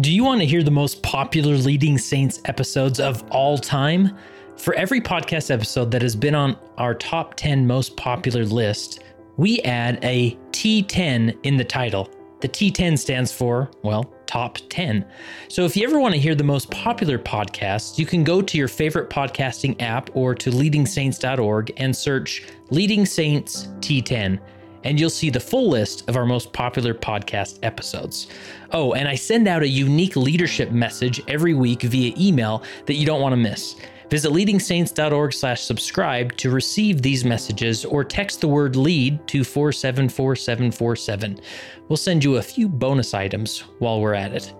Do you want to hear the most popular Leading Saints episodes of all time? For every podcast episode that has been on our top 10 most popular list, we add a T10 in the title. The T10 stands for, well, top 10. So if you ever want to hear the most popular podcasts, you can go to your favorite podcasting app or to leadingsaints.org and search Leading Saints T10 and you'll see the full list of our most popular podcast episodes. Oh, and I send out a unique leadership message every week via email that you don't want to miss. Visit leadingsaints.org/subscribe to receive these messages or text the word lead to 474747. We'll send you a few bonus items while we're at it.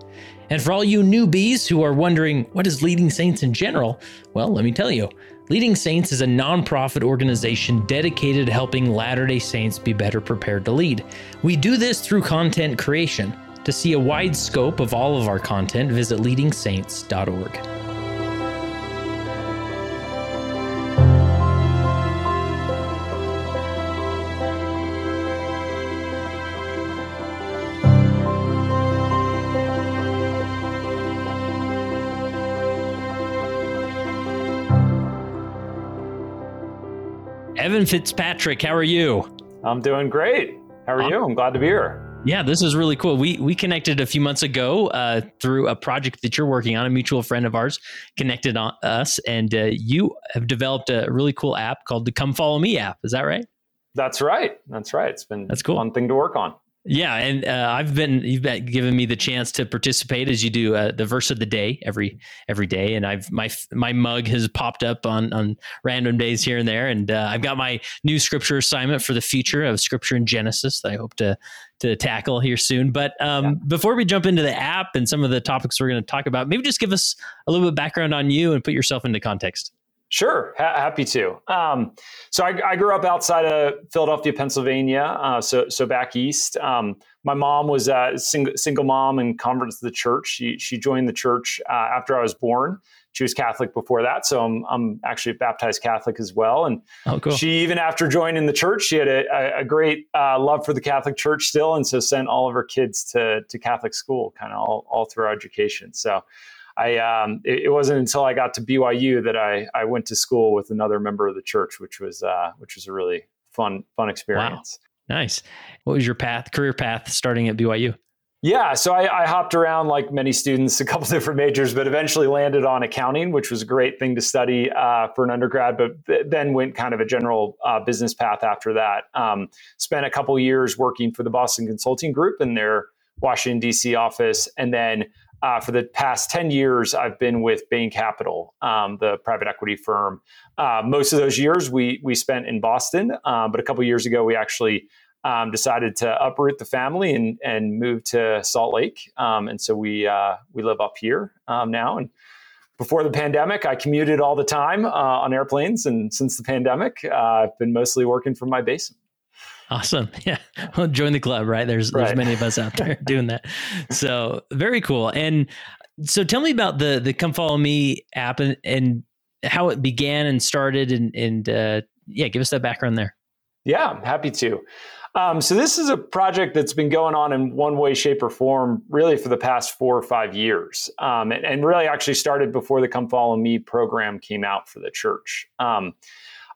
And for all you newbies who are wondering what is Leading Saints in general, well, let me tell you. Leading Saints is a nonprofit organization dedicated to helping Latter day Saints be better prepared to lead. We do this through content creation. To see a wide scope of all of our content, visit leadingsaints.org. Evan Fitzpatrick, how are you? I'm doing great. How are you? I'm glad to be here. Yeah, this is really cool. We we connected a few months ago uh, through a project that you're working on. A mutual friend of ours connected on us, and uh, you have developed a really cool app called the Come Follow Me app. Is that right? That's right. That's right. It's been that's cool. Fun thing to work on. Yeah, and uh, I've been you've been given me the chance to participate as you do uh, the verse of the day every every day, and I've my my mug has popped up on on random days here and there, and uh, I've got my new scripture assignment for the future of Scripture in Genesis that I hope to to tackle here soon. But um, yeah. before we jump into the app and some of the topics we're going to talk about, maybe just give us a little bit of background on you and put yourself into context. Sure, ha- happy to. Um, so I, I, grew up outside of Philadelphia, Pennsylvania, uh, so so back east. Um, my mom was a single, single mom and convert to the church. She she joined the church uh, after I was born. She was Catholic before that, so I'm, I'm actually baptized Catholic as well. And oh, cool. she even after joining the church, she had a, a great uh, love for the Catholic Church still, and so sent all of her kids to to Catholic school, kind of all all through our education. So I um, it, it, wasn't until I got to BYU that I I went to school with another member of the church, which was uh, which was a really fun fun experience. Wow. Nice. What was your path, career path, starting at BYU? Yeah, so I, I, hopped around like many students, a couple different majors, but eventually landed on accounting, which was a great thing to study uh, for an undergrad. But th- then went kind of a general uh, business path after that. Um, spent a couple years working for the Boston Consulting Group in their Washington D.C. office, and then uh, for the past 10 years, I've been with Bain Capital, um, the private equity firm. Uh, most of those years we, we spent in Boston, uh, but a couple years ago, we actually um, decided to uproot the family and, and move to Salt Lake. Um, and so we, uh, we live up here um, now. And before the pandemic, I commuted all the time uh, on airplanes. And since the pandemic, I've been mostly working from my basement. Awesome. Yeah. Well, join the club, right? There's right. there's many of us out there doing that. So very cool. And so tell me about the the Come Follow Me app and, and how it began and started and and uh, yeah, give us that background there. Yeah, I'm happy to. Um, so this is a project that's been going on in one way, shape, or form really for the past four or five years, um, and, and, really actually started before the Come Follow Me program came out for the church. Um,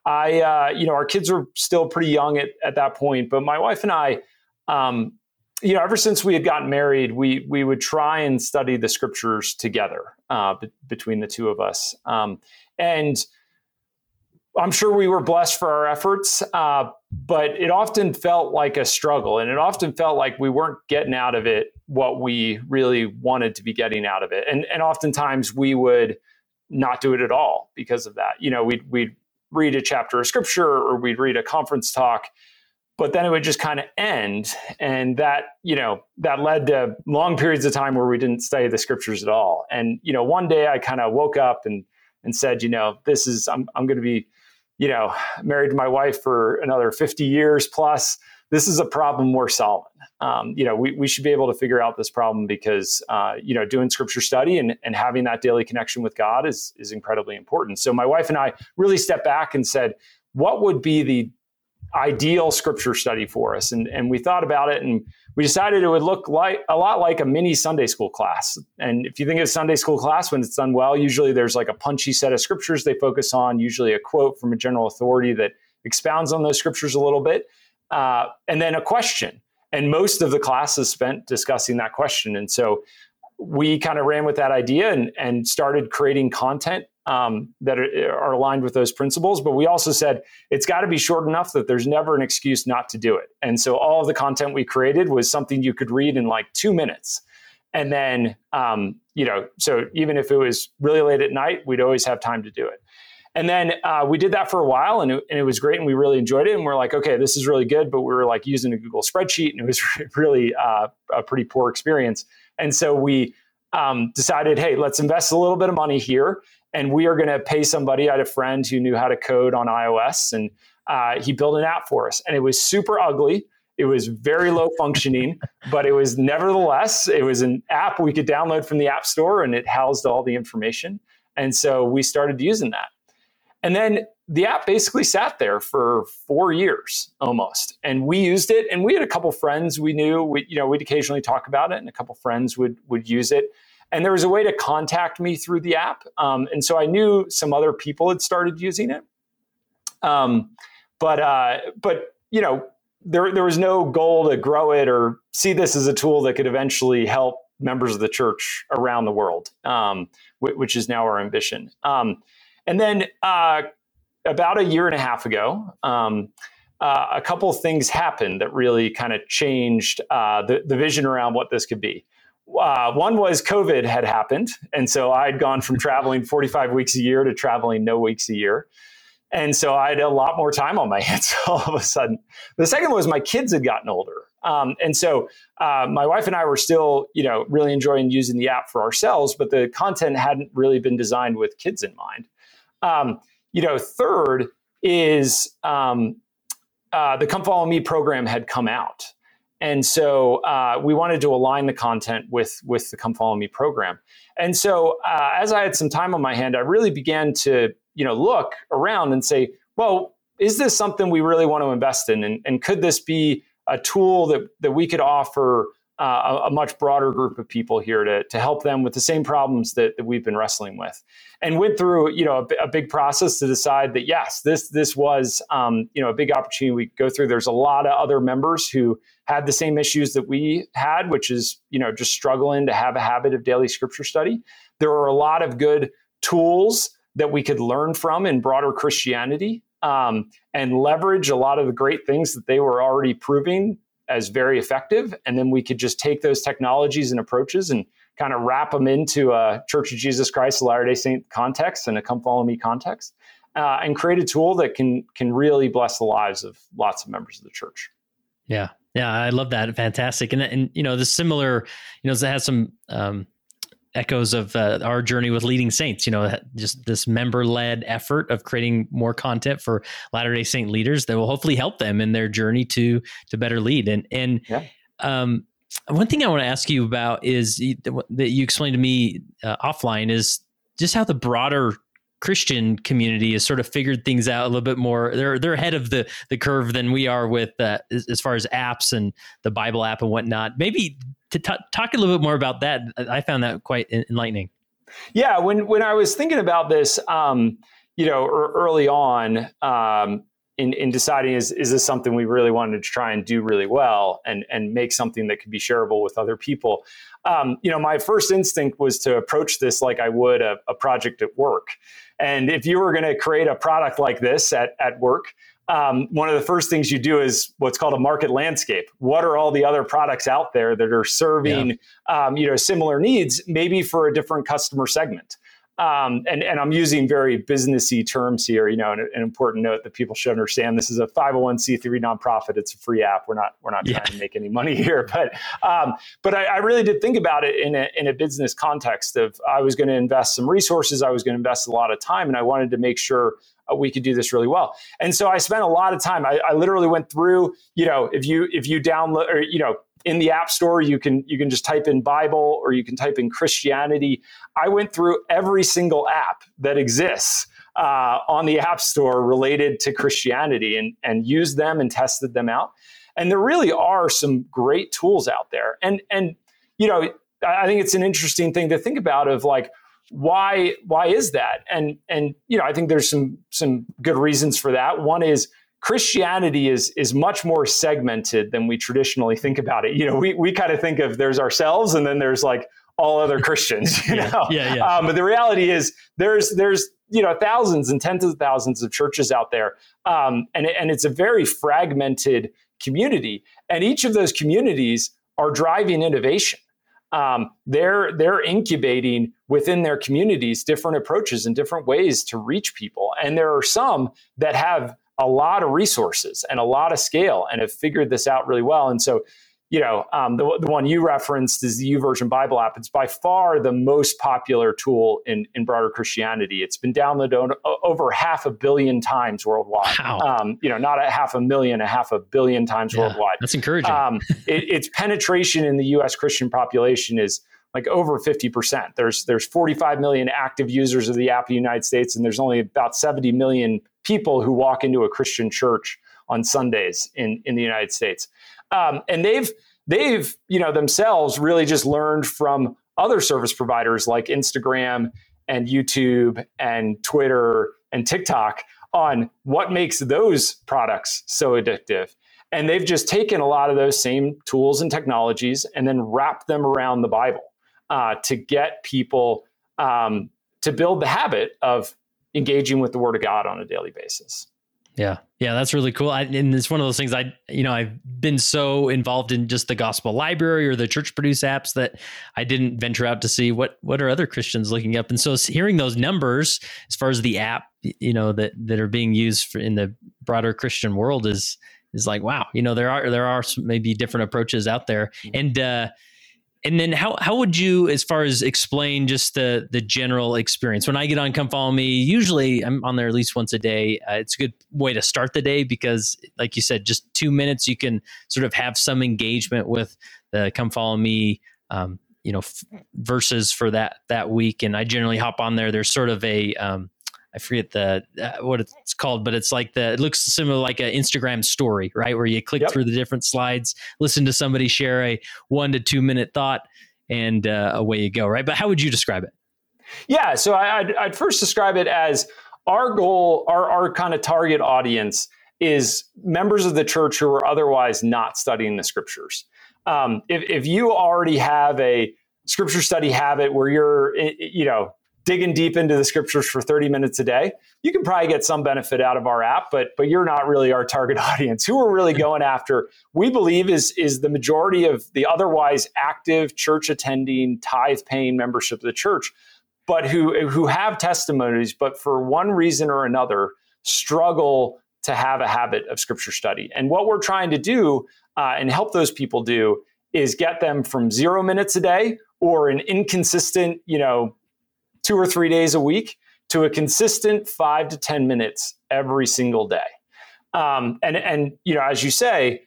I, uh, you know, our kids were still pretty young at, at that point, but my wife and I, um, you know, ever since we had gotten married, we we would try and study the scriptures together uh, b- between the two of us, um, and I'm sure we were blessed for our efforts, uh, but it often felt like a struggle, and it often felt like we weren't getting out of it what we really wanted to be getting out of it, and and oftentimes we would not do it at all because of that. You know, we'd we'd read a chapter of scripture or we'd read a conference talk but then it would just kind of end. And that you know that led to long periods of time where we didn't study the scriptures at all. And you know one day i kind of woke up and and said you know this is i'm, I'm going to be you know married to my wife for another 50 years plus. This is a problem we're solving. Um, you know, we, we should be able to figure out this problem because, uh, you know, doing scripture study and, and having that daily connection with God is, is incredibly important. So my wife and I really stepped back and said, what would be the ideal scripture study for us. And, and we thought about it and we decided it would look like a lot like a mini Sunday school class. And if you think of a Sunday school class, when it's done well, usually there's like a punchy set of scriptures they focus on, usually a quote from a general authority that expounds on those scriptures a little bit, uh, and then a question. And most of the class is spent discussing that question. And so we kind of ran with that idea and, and started creating content um, that are, aligned with those principles. But we also said it's got to be short enough that there's never an excuse not to do it. And so all of the content we created was something you could read in like two minutes. And then, um, you know, so even if it was really late at night, we'd always have time to do it. And then uh, we did that for a while and it, and it, was great and we really enjoyed it. And we're like, okay, this is really good. But we were like using a Google spreadsheet and it was really uh, a pretty poor experience. And so we um, decided, hey, let's invest a little bit of money here and we are going to pay somebody. I had a friend who knew how to code on iOS, and uh, he built an app for us, and it was super ugly. It was very low functioning, but it was nevertheless it was an app we could download from the App Store, and it housed all the information. And so we started using that, and then the app basically sat there for four years almost, and we used it. And we had a couple friends we knew. We you know we'd occasionally talk about it, and a couple friends would would use it. And there was a way to contact me through the app. Um, and so I knew some other people had started using it. Um, but, uh, but, you know, there, there was no goal to grow it or see this as a tool that could eventually help members of the church around the world, um, which is now our ambition. Um, and then uh, about a year and a half ago, um, uh, a couple things happened that really kind of changed uh, the, the vision around what this could be. Uh, one was COVID had happened. And so I'd gone from traveling 45 weeks a year to traveling no weeks a year. And so I had a lot more time on my hands all of a sudden. The second was my kids had gotten older. Um, and so uh, my wife and I were still, you know, really enjoying using the app for ourselves, but the content hadn't really been designed with kids in mind. Um, you know, third is um, uh, the Come Follow Me program had come out. And so uh, we wanted to align the content with with the Come Follow Me program. And so uh, as I had some time on my hand, I really began to you know look around and say, well, is this something we really want to invest in, and, and could this be a tool that that we could offer uh, a, a, much broader group of people here to, to help them with the same problems that, that we've been wrestling with. And went through you know a, a big process to decide that yes this this was um, you know a big opportunity we go through. There's a lot of other members who had the same issues that we had which is you know just struggling to have a habit of daily scripture study. There are a lot of good tools that we could learn from in broader christianity um, and leverage a lot of the great things that they were already proving as very effective. And then we could just take those technologies and approaches and kind of wrap them into a Church of Jesus Christ, Latter Day Saint context and a Come Follow Me context, uh, and create a tool that can can really bless the lives of lots of members of the church. Yeah, yeah, I love that. Fantastic, and and you know the similar, you know, it has some um, echoes of uh, our journey with leading saints you know just this member led effort of creating more content for latter day saint leaders that will hopefully help them in their journey to to better lead and and yeah. um, one thing i want to ask you about is that you explained to me uh, offline is just how the broader Christian community has sort of figured things out a little bit more. They're they're ahead of the the curve than we are with uh, as, as, far as apps and the Bible app and whatnot. Maybe to t- talk a little bit more about that. I found that quite enlightening. Yeah, when when I was thinking about this, um, you know, early on, um, in, in deciding is is this something we really wanted to try and do really well and and make something that could be shareable with other people. Um, you know, my first instinct was to approach this like I would a, a project at work. And if you were going to create a product like this at, at work, um, one of the first things you do is what's called a market landscape. What are all the other products out there that are serving, yeah. um, you know, similar needs, maybe for a different customer segment? Um, and, and I'm using very businessy terms here, you know, an, an, important note that people should understand. This is a 501c3 nonprofit. It's a free app. We're not we're not yeah. trying to make any money here, but um, but I, I, really did think about it in a in a business context. Of I was going to invest some resources, I was going to invest a lot of time, and I wanted to make sure uh, we could do this really well. And so I spent a lot of time. I, I literally went through, you know, if you if you download or you know in the app store you can you can just type in bible or you can type in christianity i went through every single app that exists uh, on the App Store related to Christianity and, and used them and tested them out. And there really are some great tools out there. And, and you know, I think it's an interesting thing to think about of like, why why is that? And and you know i think there's some some good reasons for that. One is christianity is is much more segmented than we traditionally think about it. You know we we kind of think of there's ourselves and then there's like all other christians you yeah, know? yeah, yeah. Um, but the reality is there's there's you know thousands and tens of thousands of churches out there um, and and it's a very fragmented community. And each of those communities are driving innovation um, they're they're incubating within their communities different approaches and different ways to reach people. And there are some that have a lot of resources and a lot of scale and have figured this out really well. And so you know, um, the, the one you referenced is the YouVersion Bible app. It's by far the most popular tool in, in broader Christianity. It's been downloaded over half a billion times worldwide. Wow. Um, you know, not a half a million, a half a billion times Yeah, worldwide. That's encouraging. Um, it, its penetration in the U.S. Christian population is like over 50%. There's there's 45 million active users of the app in the United States, and there's only about 70 million people who walk into a Christian church on Sundays in, in the United States. Um, and they've they've you know themselves really just learned from other service providers like Instagram and YouTube and Twitter and TikTok on what makes those products so addictive. And they've just taken a lot of those same tools and technologies and then wrapped them around the Bible uh, to get people um, to build the habit of engaging with the Word of God on a daily basis. Yeah. Yeah, that's really cool. I, and it's one of those things I, you know, I've been so involved in just the gospel library or the church produce apps that I didn't venture out to see what what are other Christians looking up. And so hearing those numbers as far as the app, you know, that that are being used for in the broader Christian world is is like wow, you know, there are there are maybe different approaches out there. And uh and then how how would you as far as explain just the the general experience? When i get on come follow me usually i'm on there at least once a day. Uh, it's a good way to start the day because like you said just two minutes you can sort of have some engagement with the come follow me um, you know f- verses for that that week. And i generally hop on there. There's sort of a um, I forget the uh, what it's called, but it's like the it looks similar like an Instagram story, right? Where you click Yep. through the different slides, listen to somebody share a one to two minute thought, and uh, away you go, right? But how would you describe it? Yeah, so I, I'd, I'd first describe it as our goal, our, our kind of target audience is members of the church who are otherwise not studying the scriptures. Um, if, if you already have a scripture study habit where you're, i- i- you know, digging deep into the scriptures for 30 minutes a day, you can probably get some benefit out of our app, but but you're not really our target audience. Who we're really going after, we believe is is the majority of the otherwise active church attending, tithe paying membership of the church but who who have testimonies, but for one reason or another struggle to have a habit of scripture study. And what we're trying to do uh, and help those people do is get them from zero minutes a day or an inconsistent, you know, two or three days a week to a consistent five to ten minutes every single day. Um, and and you know, as you say,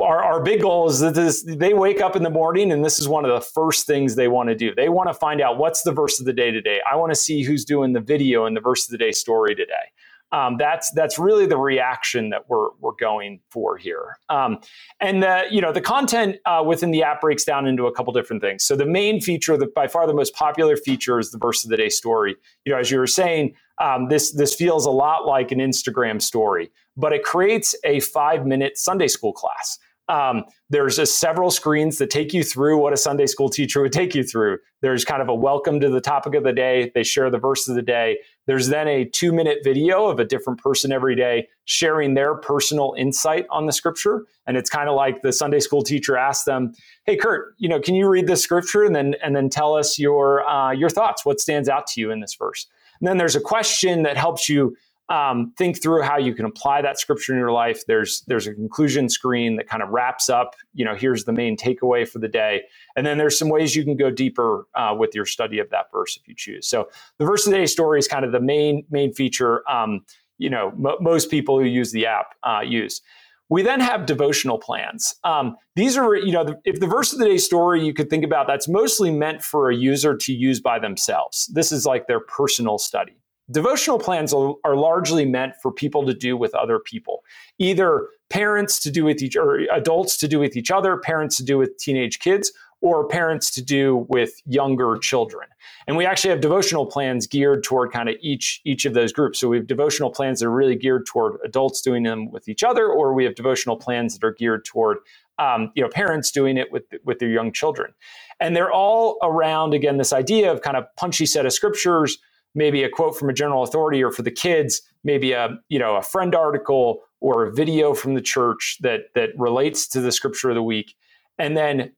our, our big goal is that this, they wake up in the morning and this is one of the first things they want to do. They want to find out what's the verse of the day today. I want to see who's doing the video and the verse of the day story today. Um, that's that's really the reaction that we're we're going for here. Um, and the you know the content uh, within the app breaks down into a couple different things. So the main feature, the by far the most popular feature, is the verse of the day story. You know, as you were saying, um, this this feels a lot like an Instagram story, but it creates a five minute Sunday school class. Um, there's a several screens that take you through what a Sunday school teacher would take you through. There's kind of a welcome to the topic of the day. They share the verse of the day. There's then a two minute video of a different person every day sharing their personal insight on the scripture. And it's kind of like the Sunday school teacher asked them, "Hey, Kurt, you know, can you read this scripture and then and then tell us your uh, your thoughts? What stands out to you in this verse?" And then there's a question that helps you um, think through how you can apply that scripture in your life. There's there's a conclusion screen that kind of wraps up. You know, here's the main takeaway for the day, and then there's some ways you can go deeper uh, with your study of that verse if you choose. So the verse of the day story is kind of the main main feature. Um, you know, mo most people who use the app uh, use. We then have devotional plans. Um, these are, you know, the, if the verse of the day story you could think about, that's mostly meant for a user to use by themselves. This is like their personal study devotional plans are, largely meant for people to do with other people, either parents to do with each or adults to do with each other, parents to do with teenage kids, or parents to do with younger children. And we actually have devotional plans geared toward kind of each each of those groups. So we have devotional plans that are really geared toward adults doing them with each other, or we have devotional plans that are geared toward um, you know parents doing it with with their young children. And they're all around again this idea of kind of punchy set of scriptures, maybe a quote from a general authority, or for the kids, maybe a you know a friend article or a video from the church that that relates to the scripture of the week. And then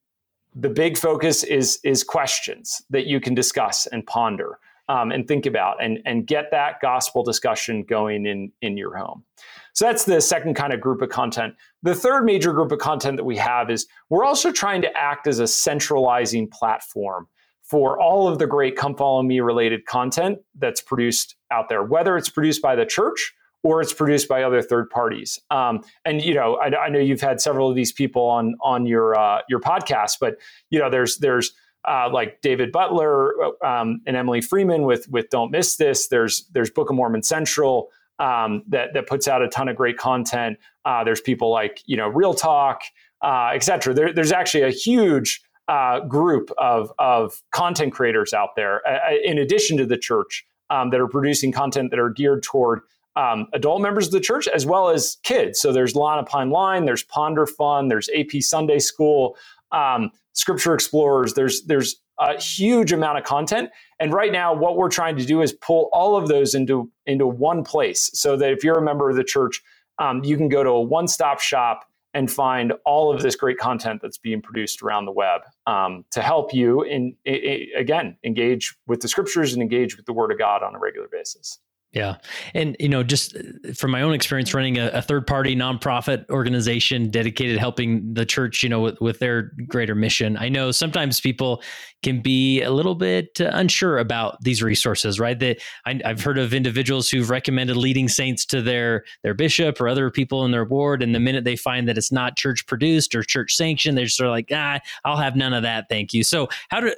the big focus is is questions that you can discuss and ponder um, and think about and and get that gospel discussion going in in your home so that's the second kind of group of content the third major group of content that we have is we're also trying to act as a centralizing platform for all of the great come follow me related content that's produced out there whether it's produced by the church or it's produced by other third parties. Um, and you know, I, I, know you've had several of these people on on your uh, your podcast, but you know, there's there's uh, like David Butler um, and Emily Freeman with with Don't Miss This. There's there's Book of Mormon Central um, that that puts out a ton of great content. Uh, there's people like you know Real Talk, uh, etc. There, there's actually a huge uh, group of of content creators out there, uh, in addition to the church, um, that are producing content that are geared toward um, adult members of the church as well as kids. So there's Line Upon Line, there's Ponder Fun, there's AP Sunday School, um, Scripture Explorers. There's there's a huge amount of content, and right now what we're trying to do is pull all of those into into one place, so that if you're a member of the church, um, you can go to a one stop shop and find all of this great content that's being produced around the web um, to help you in, in, in again engage with the scriptures and engage with the Word of God on a regular basis. Yeah. And, you know, just uh, from my own experience running a, a third party nonprofit organization dedicated helping the church, you know, with, with their greater mission, I know sometimes people can be a little bit uh, unsure about these resources, right? That I, have heard of individuals who've recommended leading saints to their, their bishop or other people in their ward. And the minute they find that it's not church produced or church sanctioned, they're sort of like, ah, I'll have none of that. Thank you. So how do,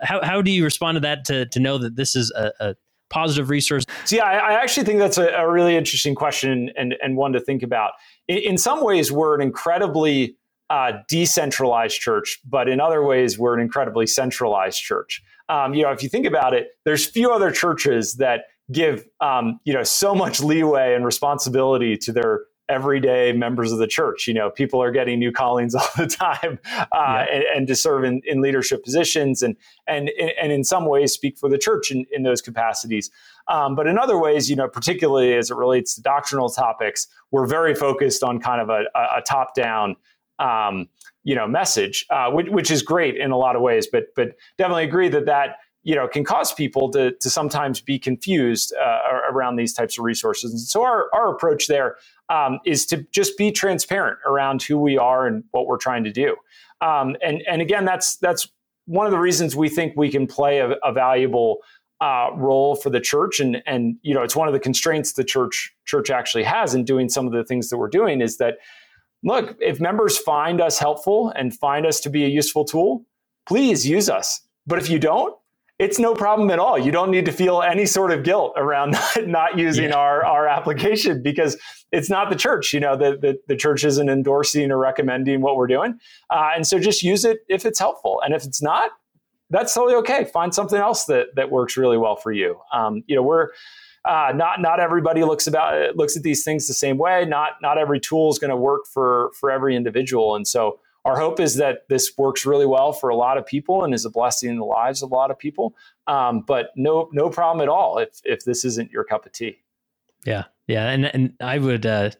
how, how do you respond to that to, to know that this is a, a positive resource? So yeah, I, I actually think that's a, a, really interesting question and, and one to think about. In, in some ways, we're an incredibly uh, decentralized church, but in other ways, we're an incredibly centralized church. Um, you know, if you think about it, there's few other churches that give um, you know so much leeway and responsibility to their everyday members of the church. You know, people are getting new callings all the time, uh, yeah. and, and, to serve in, in, leadership positions, and and and in some ways speak for the church in, in those capacities. Um, but in other ways, you know, particularly as it relates to doctrinal topics, we're very focused on kind of a, a top down. Um, you know, message, uh, which, which is great in a lot of ways, but but definitely agree that that you know can cause people to, to sometimes be confused uh, around these types of resources and so our, our approach there um, is to just be transparent around who we are and what we're trying to do. Um, and and again that's that's one of the reasons we think we can play a, a valuable uh, role for the church. And and you know it's one of the constraints the church church actually has in doing some of the things that we're doing is that look if members find us helpful and find us to be a useful tool please use us. But if you don't it's no problem at all. You don't need to feel any sort of guilt around not, using yeah. our, our application because it's not the church. You know, the, the, the church isn't endorsing or recommending what we're doing. Uh, and so just use it if it's helpful. And if it's not, that's totally okay. Find something else that, that works really well for you. Um, you know, we're, uh, not not everybody looks about looks at these things the same way. Not not every tool is going to work for for every individual, and so our hope is that this works really well for a lot of people and is a blessing in the lives of a lot of people. Um, but no, no problem at all if if this isn't your cup of tea. Yeah, yeah, and and I would, uh,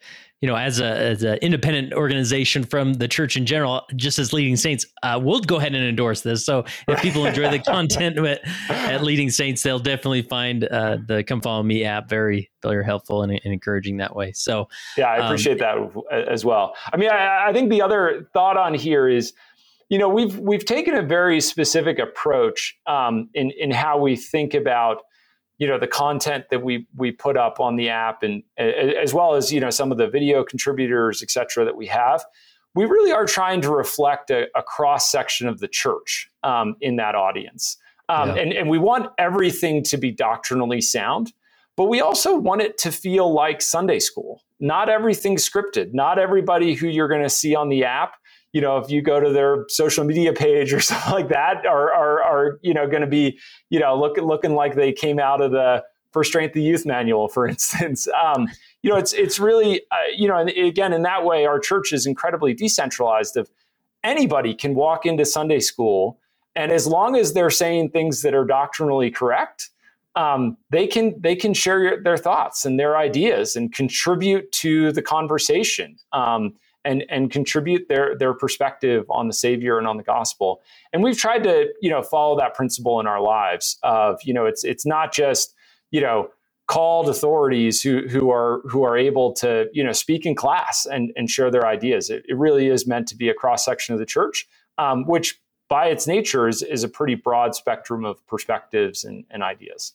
you know, as a as an independent organization from the church in general, just as Leading Saints, uh, we'll go ahead and endorse this. So if people enjoy the content at, at Leading Saints, they'll definitely find uh, the Come Follow Me app very very helpful and, and encouraging that way. So yeah, I appreciate um, that as well. I mean, I, I think the other thought on here is you know we've we've taken a very specific approach um, in in how we think about you know the content that we we put up on the app and as well as you know some of the video contributors et cetera that we have we really are trying to reflect a, a cross section of the church um, in that audience um, yeah. and, and we want everything to be doctrinally sound but we also want it to feel like Sunday school. Not everything scripted. Not everybody who you're going to see on the app you know, if you go to their social media page or something like that, are are, are you know going to be you know looking looking like they came out of the For the Strength of Youth Manual, for instance. Um, you know, it's it's really uh, you know, and again in that way, our church is incredibly decentralized. Of anybody can walk into Sunday school, and as long as they're saying things that are doctrinally correct. Um, they can they can share your, their thoughts and their ideas and contribute to the conversation. Um, and and contribute their their perspective on the savior and on the gospel. And we've tried to you know follow that principle in our lives of you know it's it's not just you know called authorities who who are who are able to you know speak in class and and share their ideas. It, it really is meant to be a cross section of the church um, which by its nature is, is a pretty broad spectrum of perspectives and, and ideas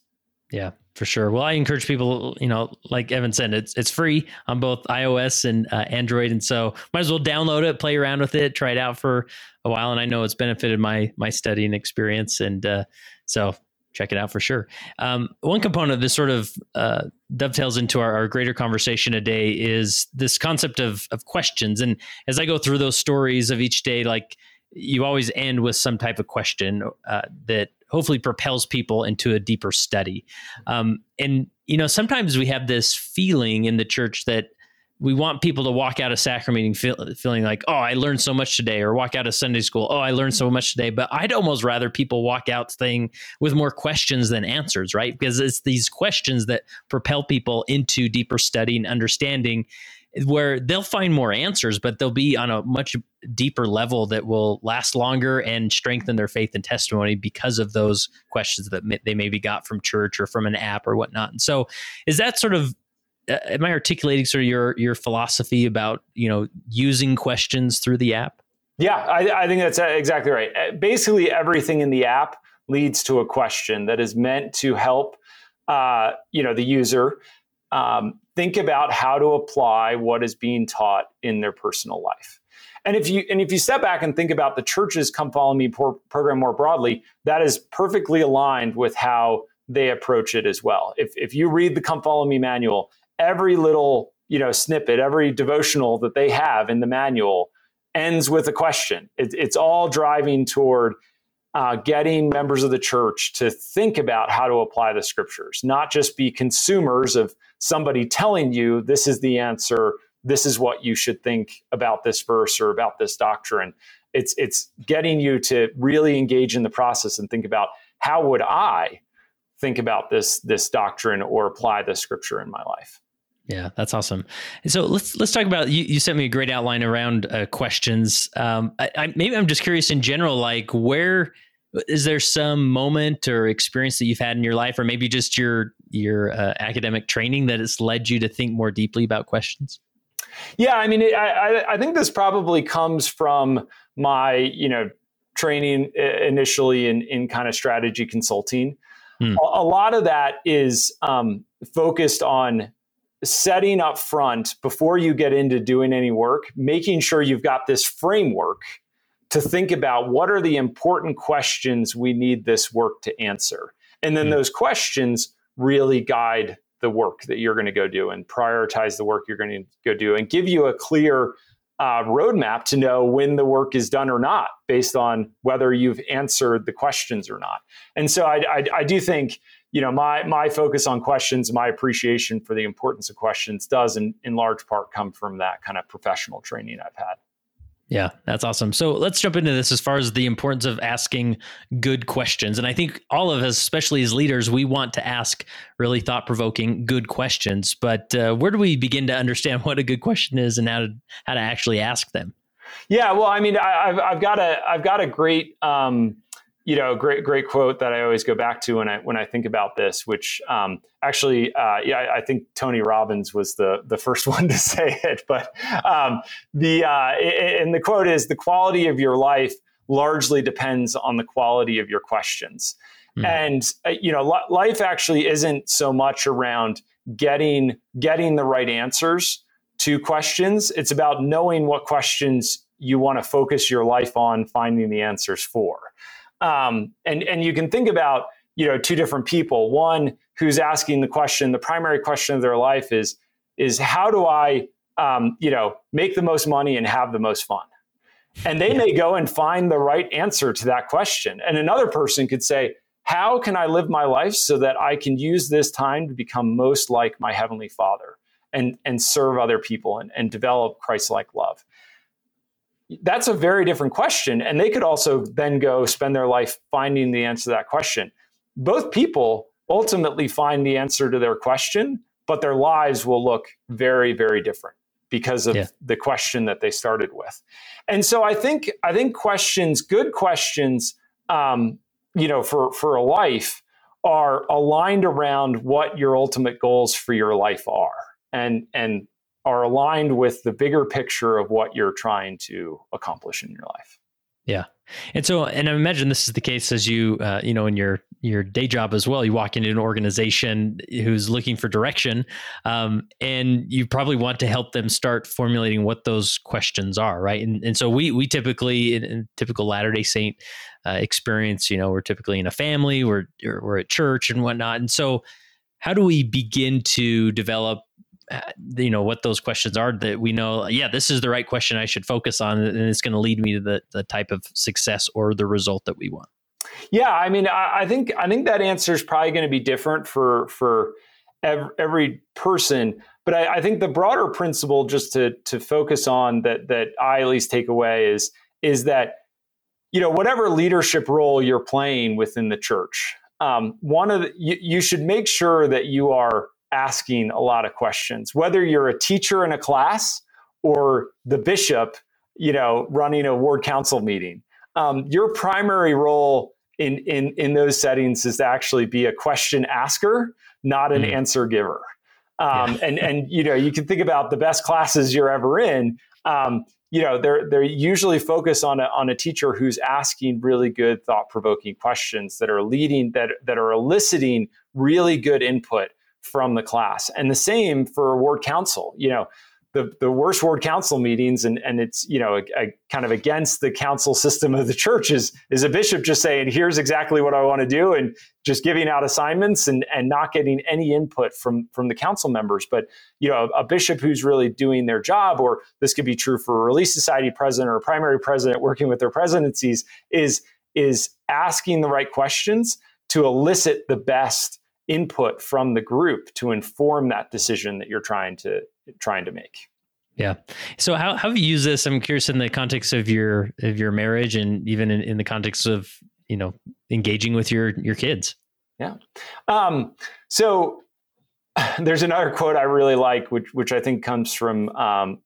yeah, for sure. Well, I encourage people, you know, like Evan said, it's it's free on both iOS and uh, Android, and so might as well download it, play around with it, try it out for a while. And I know it's benefited my my studying experience, and uh, so check it out for sure. Um, one component of this sort of uh, dovetails into our, our, greater conversation today is this concept of of questions. And as I go through those stories of each day, like you always end with some type of question uh, that hopefully propels people into a deeper study. Um, and you know, sometimes we have this feeling in the church that we want people to walk out of sacrament feel, feeling like, oh, I learned so much today, or walk out of Sunday school, oh, I learned so much today. But I'd almost rather people walk out saying with more questions than answers, right? Because it's these questions that propel people into deeper study and understanding where they'll find more answers, but they'll be on a much deeper level that will last longer and strengthen their faith and testimony because of those questions that they maybe got from church or from an app or whatnot. And so, is that sort of uh, am I articulating sort of your your philosophy about you know using questions through the app? Yeah, I, I think that's uh, exactly right. Uh, basically, everything in the app leads to a question that is meant to help uh, you know the user um, think about how to apply what is being taught in their personal life. And if you and if you step back and think about the church's Come Follow Me program more broadly, that is perfectly aligned with how they approach it as well. If if you read the Come Follow Me manual, every little you know snippet, every devotional that they have in the manual ends with a question. It, it's all driving toward uh, getting members of the church to think about how to apply the scriptures, not just be consumers of somebody telling you this is the answer, this is what you should think about this verse or about this doctrine. It's it's getting you to really engage in the process and think about how would I think about this this doctrine or apply the scripture in my life. Yeah, that's awesome. So let's let's talk about you. You sent me a great outline around uh, questions. Um, I, I, maybe I'm just curious in general, like where is there some moment or experience that you've had in your life or maybe just your your uh, academic training that has led you to think more deeply about questions yeah i mean I, I think this probably comes from my you know training initially in, in kind of strategy consulting hmm. a, a, lot of that is um, focused on setting up front before you get into doing any work making sure you've got this framework to think about what are the important questions we need this work to answer. And then mm-hmm. those questions really guide the work that you're going to go do and prioritize the work you're going to go do and give you a clear uh, roadmap to know when the work is done or not based on whether you've answered the questions or not. And so I, I, I do think you know my my focus on questions my appreciation for the importance of questions does in, in large part come from that kind of professional training i've had yeah, that's awesome. So let's jump into this as far as the importance of asking good questions. And I think all of us, especially as leaders, we want to ask really thought provoking, good questions. But uh, where do we begin to understand what a good question is and how to how to actually ask them? Yeah, well, I mean, I, have I've got a I've got a great um, you know, great great quote that I always go back to when I when I think about this, which um, actually, uh, yeah, I think Tony Robbins was the the first one to say it. But um, the uh, and the quote is the quality of your life largely depends on the quality of your questions. Mm. And uh, you know, life actually isn't so much around getting getting the right answers to questions. It's about knowing what questions you want to focus your life on finding the answers for. Um, and and you can think about you know two different people. One who's asking the question, the primary question of their life is is how do I um, you know make the most money and have the most fun? And they may go and find the right answer to that question. And another person could say, how can I live my life so that I can use this time to become most like my Heavenly Father and, and serve other people and, and develop Christ like love? That's a very different question. And they could also then go spend their life finding the answer to that question. Both people ultimately find the answer to their question, but their lives will look very, very different because of yeah. the question that they started with. And so I think I think questions, good questions, um, you know, for for a life are aligned around what your ultimate goals for your life are, and and are aligned with the bigger picture of what you're trying to accomplish in your life. Yeah. And so, and I imagine this is the case as you, uh, you know, in your your day job as well. You walk into an organization who's looking for direction, um, and you probably want to help them start formulating what those questions are, right? And, and so we we typically in, in typical Latter Day Saint uh, experience, you know, we're typically in a family, we're we're at church and whatnot, and so how do we begin to develop you know what those questions are that we know yeah this is the right question i should focus on and it's going to lead me to the, the type of success or the result that we want. Yeah i mean i, I think i think that answer is probably going to be different for for every, every person but I, I, think the broader principle just to to focus on that that i at least take away is is that you know whatever leadership role you're playing within the church um, one of the, you, you should make sure that you are asking a lot of questions, whether you're a teacher in a class or the bishop, you know, running a ward council meeting. Um, your primary role in, in, in those settings is to actually be a question asker, not an mm. answer giver. Um, yeah. and, and, you know, you can think about the best classes you're ever in. Um, you know, they're, they're usually focused on a, on a teacher who's asking really good thought provoking questions that are leading, that, that are eliciting really good input from the class. And the same for ward council. You know, the, the worst ward council meetings, and, and it's, you know, a, a kind of against the council system of the church is, is a bishop just saying, here's exactly what I want to do, and just giving out assignments and, and not getting any input from, from the council members. But, you know, a, a bishop who's really doing their job, or this could be true for a Relief Society president or a primary president working with their presidencies, is, is asking the right questions to elicit the best input from the group to inform that decision that you're trying to trying to make. Yeah. So how, how have you used this? I'm curious in the context of your of your marriage and even in, in the context of, you know, engaging with your your kids. Yeah. Um, so there's another quote I really like, which which I think comes from um,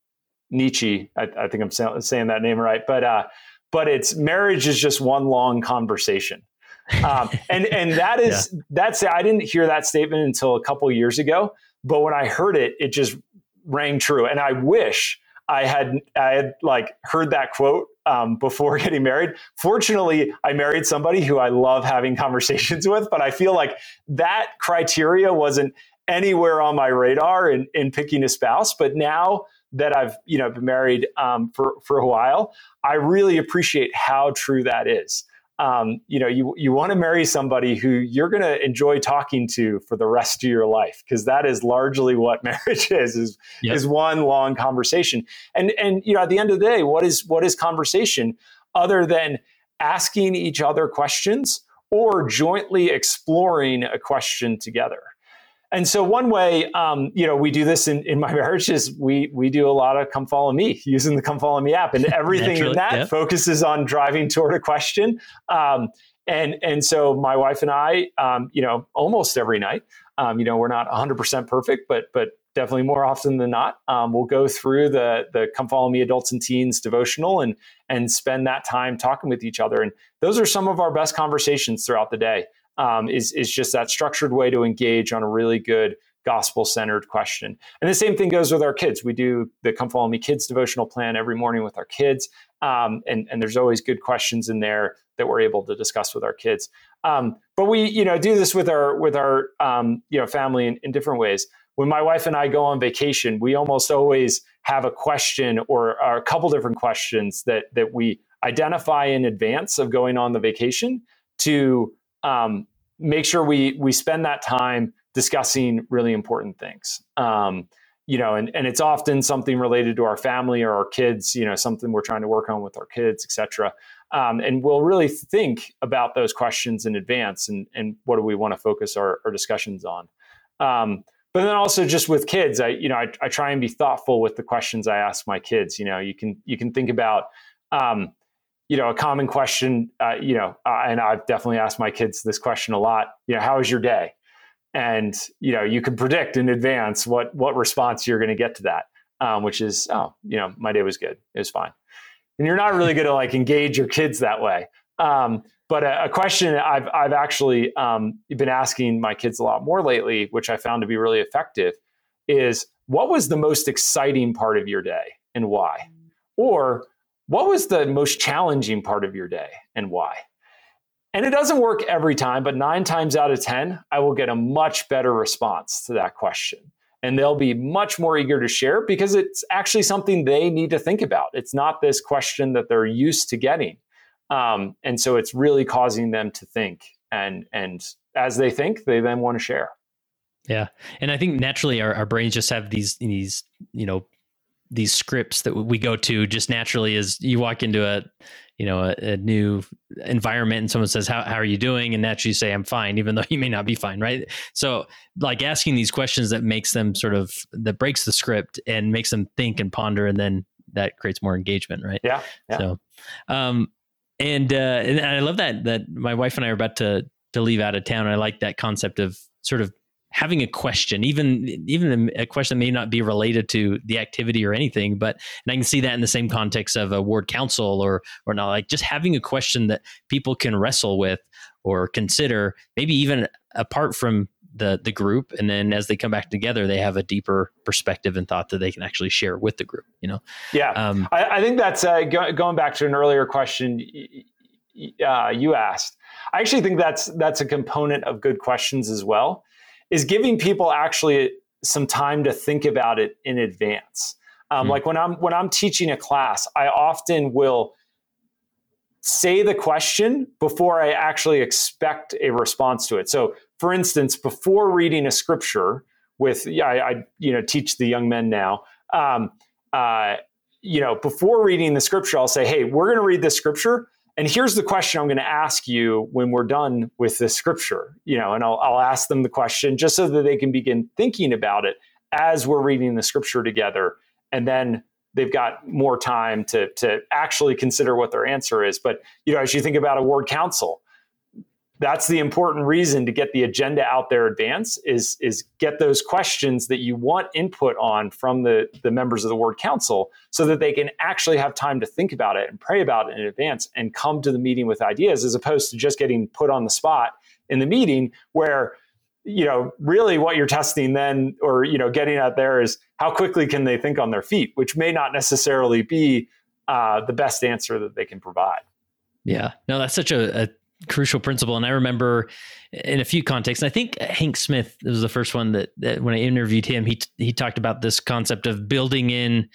Nietzsche. I, I, think I'm saying that name right, but uh, but it's marriage is just one long conversation. Um, and and that is yeah. that's I didn't hear that statement until a couple years ago, but when I heard it, it just rang true. And I wish I had I had like heard that quote um, before getting married. Fortunately, I married somebody who I love having conversations with, but I feel like that criteria wasn't anywhere on my radar in, in picking a spouse. But now that I've you know been married um, for for a while, I really appreciate how true that is um, you know, you you want to marry somebody who you're going to enjoy talking to for the rest of your life because that is largely what marriage is is yep. is one long conversation. And and you know, at the end of the day, what is what is conversation other than asking each other questions or jointly exploring a question together? And so one way, um, you know, we do this in, in my marriage is we we do a lot of come follow me using the come follow me app, and everything in that yeah. focuses on driving toward a question. Um, and and so my wife and I, um, you know, almost every night, um, you know, we're not 100% perfect, but but definitely more often than not, um, we'll go through the the come follow me adults and teens devotional and and spend that time talking with each other. And those are some of our best conversations throughout the day um, is, is just that structured way to engage on a really good gospel centered question. And the same thing goes with our kids. We do the Come Follow Me Kids devotional plan every morning with our kids. Um, and, and there's always good questions in there that we're able to discuss with our kids. Um, but we, you know, do this with our with our um, you know family in, in, different ways. When my wife and I go on vacation, we almost always have a question or, or a couple different questions that that we identify in advance of going on the vacation to um, make sure we we spend that time discussing really important things. Um, you know, and, and it's often something related to our family or our kids, you know, something we're trying to work on with our kids, et cetera. Um, and we'll really think about those questions in advance and, and what do we want to focus our, our discussions on. Um, but then also just with kids, I, you know, I, I, try and be thoughtful with the questions I ask my kids. You know, you can, you can think about, um, you know, a common question, uh, you know, uh, and I've definitely asked my kids this question a lot, you know, how was your day? and you know you can predict in advance what what response you're going to get to that um, which is oh you know my day was good it was fine. And you're not really going to like engage your kids that way. Um, but a, a, question i've i've actually um, been asking my kids a lot more lately which i found to be really effective is what was the most exciting part of your day and why? Or what was the most challenging part of your day and why and it doesn't work every time, but nine times out of 10, I will get a much better response to that question. And they'll be much more eager to share because it's actually something they need to think about. It's not this question that they're used to getting. Um, and so it's really causing them to think. And, and as they think, they then want to share. Yeah. And I think naturally our, our brains just have these, these, you know, these scripts that we go to just naturally is you walk into a you know a, a, new environment and someone says how, how are you doing? And naturally you say i'm fine even though you may not be fine right? So like asking these questions that makes them sort of that breaks the script and makes them think and ponder and then that creates more engagement right? Yeah, yeah. so um and uh and i love that that my wife and i are about to to leave out of town. I like that concept of sort of having a question, even even a question that may not be related to the activity or anything, but and I can see that in the same context of a ward council or or not, like just having a question that people can wrestle with or consider, maybe even apart from the the group, and then as they come back together, they have a deeper perspective and thought that they can actually share with the group. You know? Yeah, um, I, I, think that's uh, go, going back to an earlier question uh, you asked. I actually think that's that's a component of good questions as well is giving people actually some time to think about it in advance. Um, mm Like when I'm when I'm teaching a class, I often will say the question before I actually expect a response to it. So, for instance, before reading a scripture, with yeah, I, I you know teach the young men now. Um, uh, you know, before reading the scripture, I'll say, "Hey, we're going to read this scripture. And here's the question I'm going to ask you when we're done with this scripture, you know, and I'll, I'll ask them the question just so that they can begin thinking about it as we're reading the scripture together. And then they've got more time to, to actually consider what their answer is. But, you know, as you think about a ward council, that's the important reason to get the agenda out there advance is is get those questions that you want input on from the the members of the ward council so that they can actually have time to think about it and pray about it in advance and come to the meeting with ideas as opposed to just getting put on the spot in the meeting where you know really what you're testing then or you know getting out there is how quickly can they think on their feet which may not necessarily be uh, the best answer that they can provide. Yeah. No that's such a, a crucial principle. And I remember in a few contexts, I think Hank Smith was the first one that, that when I interviewed him, he he talked about this concept of building in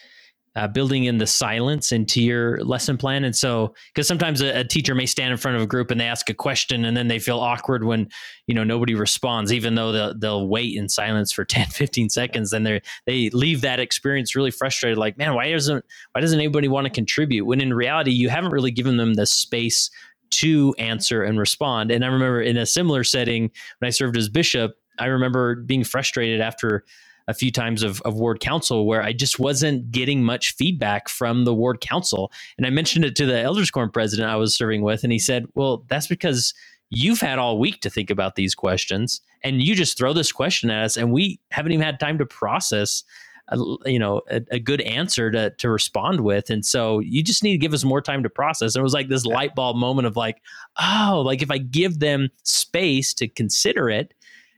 uh, building in the silence into your lesson plan. And so, because sometimes a, a, teacher may stand in front of a group and they ask a question and then they feel awkward when, you know, nobody responds, even though they'll, they'll wait in silence for 10, 15 seconds. Then they they leave that experience really frustrated. Like, man, why doesn't, why doesn't anybody want to contribute? When in reality, you haven't really given them the space to answer and respond. And I remember in a similar setting when I served as bishop, I remember being frustrated after a few times of, of ward council where I just wasn't getting much feedback from the ward council. And I mentioned it to the elders quorum president I was serving with, and he said, Well, that's because you've had all week to think about these questions and you just throw this question at us and we haven't even had time to process a, you know a, a, good answer to to respond with and so you just need to give us more time to process and it was like this light bulb moment of like oh like if i give them space to consider it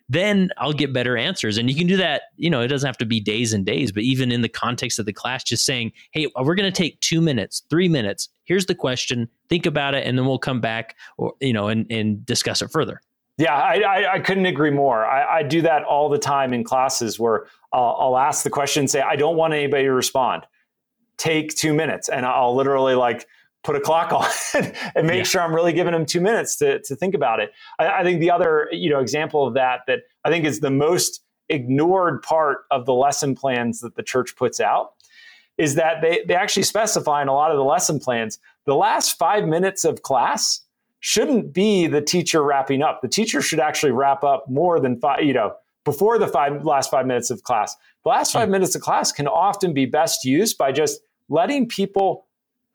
then I'll get better answers. And you can do that, you know, it doesn't have to be days and days, but even in the context of the class, just saying, hey, we're going to take two minutes, three minutes. Here's the question, think about it, and then we'll come back or, you know, and, and discuss it further. Yeah, I, I, I, couldn't agree more. I, I, do that all the time in classes where I'll, I'll ask the question, say, I don't want anybody to respond. Take two minutes, and I'll literally like put a clock on and make yeah. sure I'm really giving them two minutes to, to think about it. I, I think the other, you know, example of that that I think is the most ignored part of the lesson plans that the church puts out is that they, they actually specify in a lot of the lesson plans the last five minutes of class shouldn't be the teacher wrapping up. The teacher should actually wrap up more than five, you know, before the five last five minutes of class. The last five minutes of class can often be best used by just letting people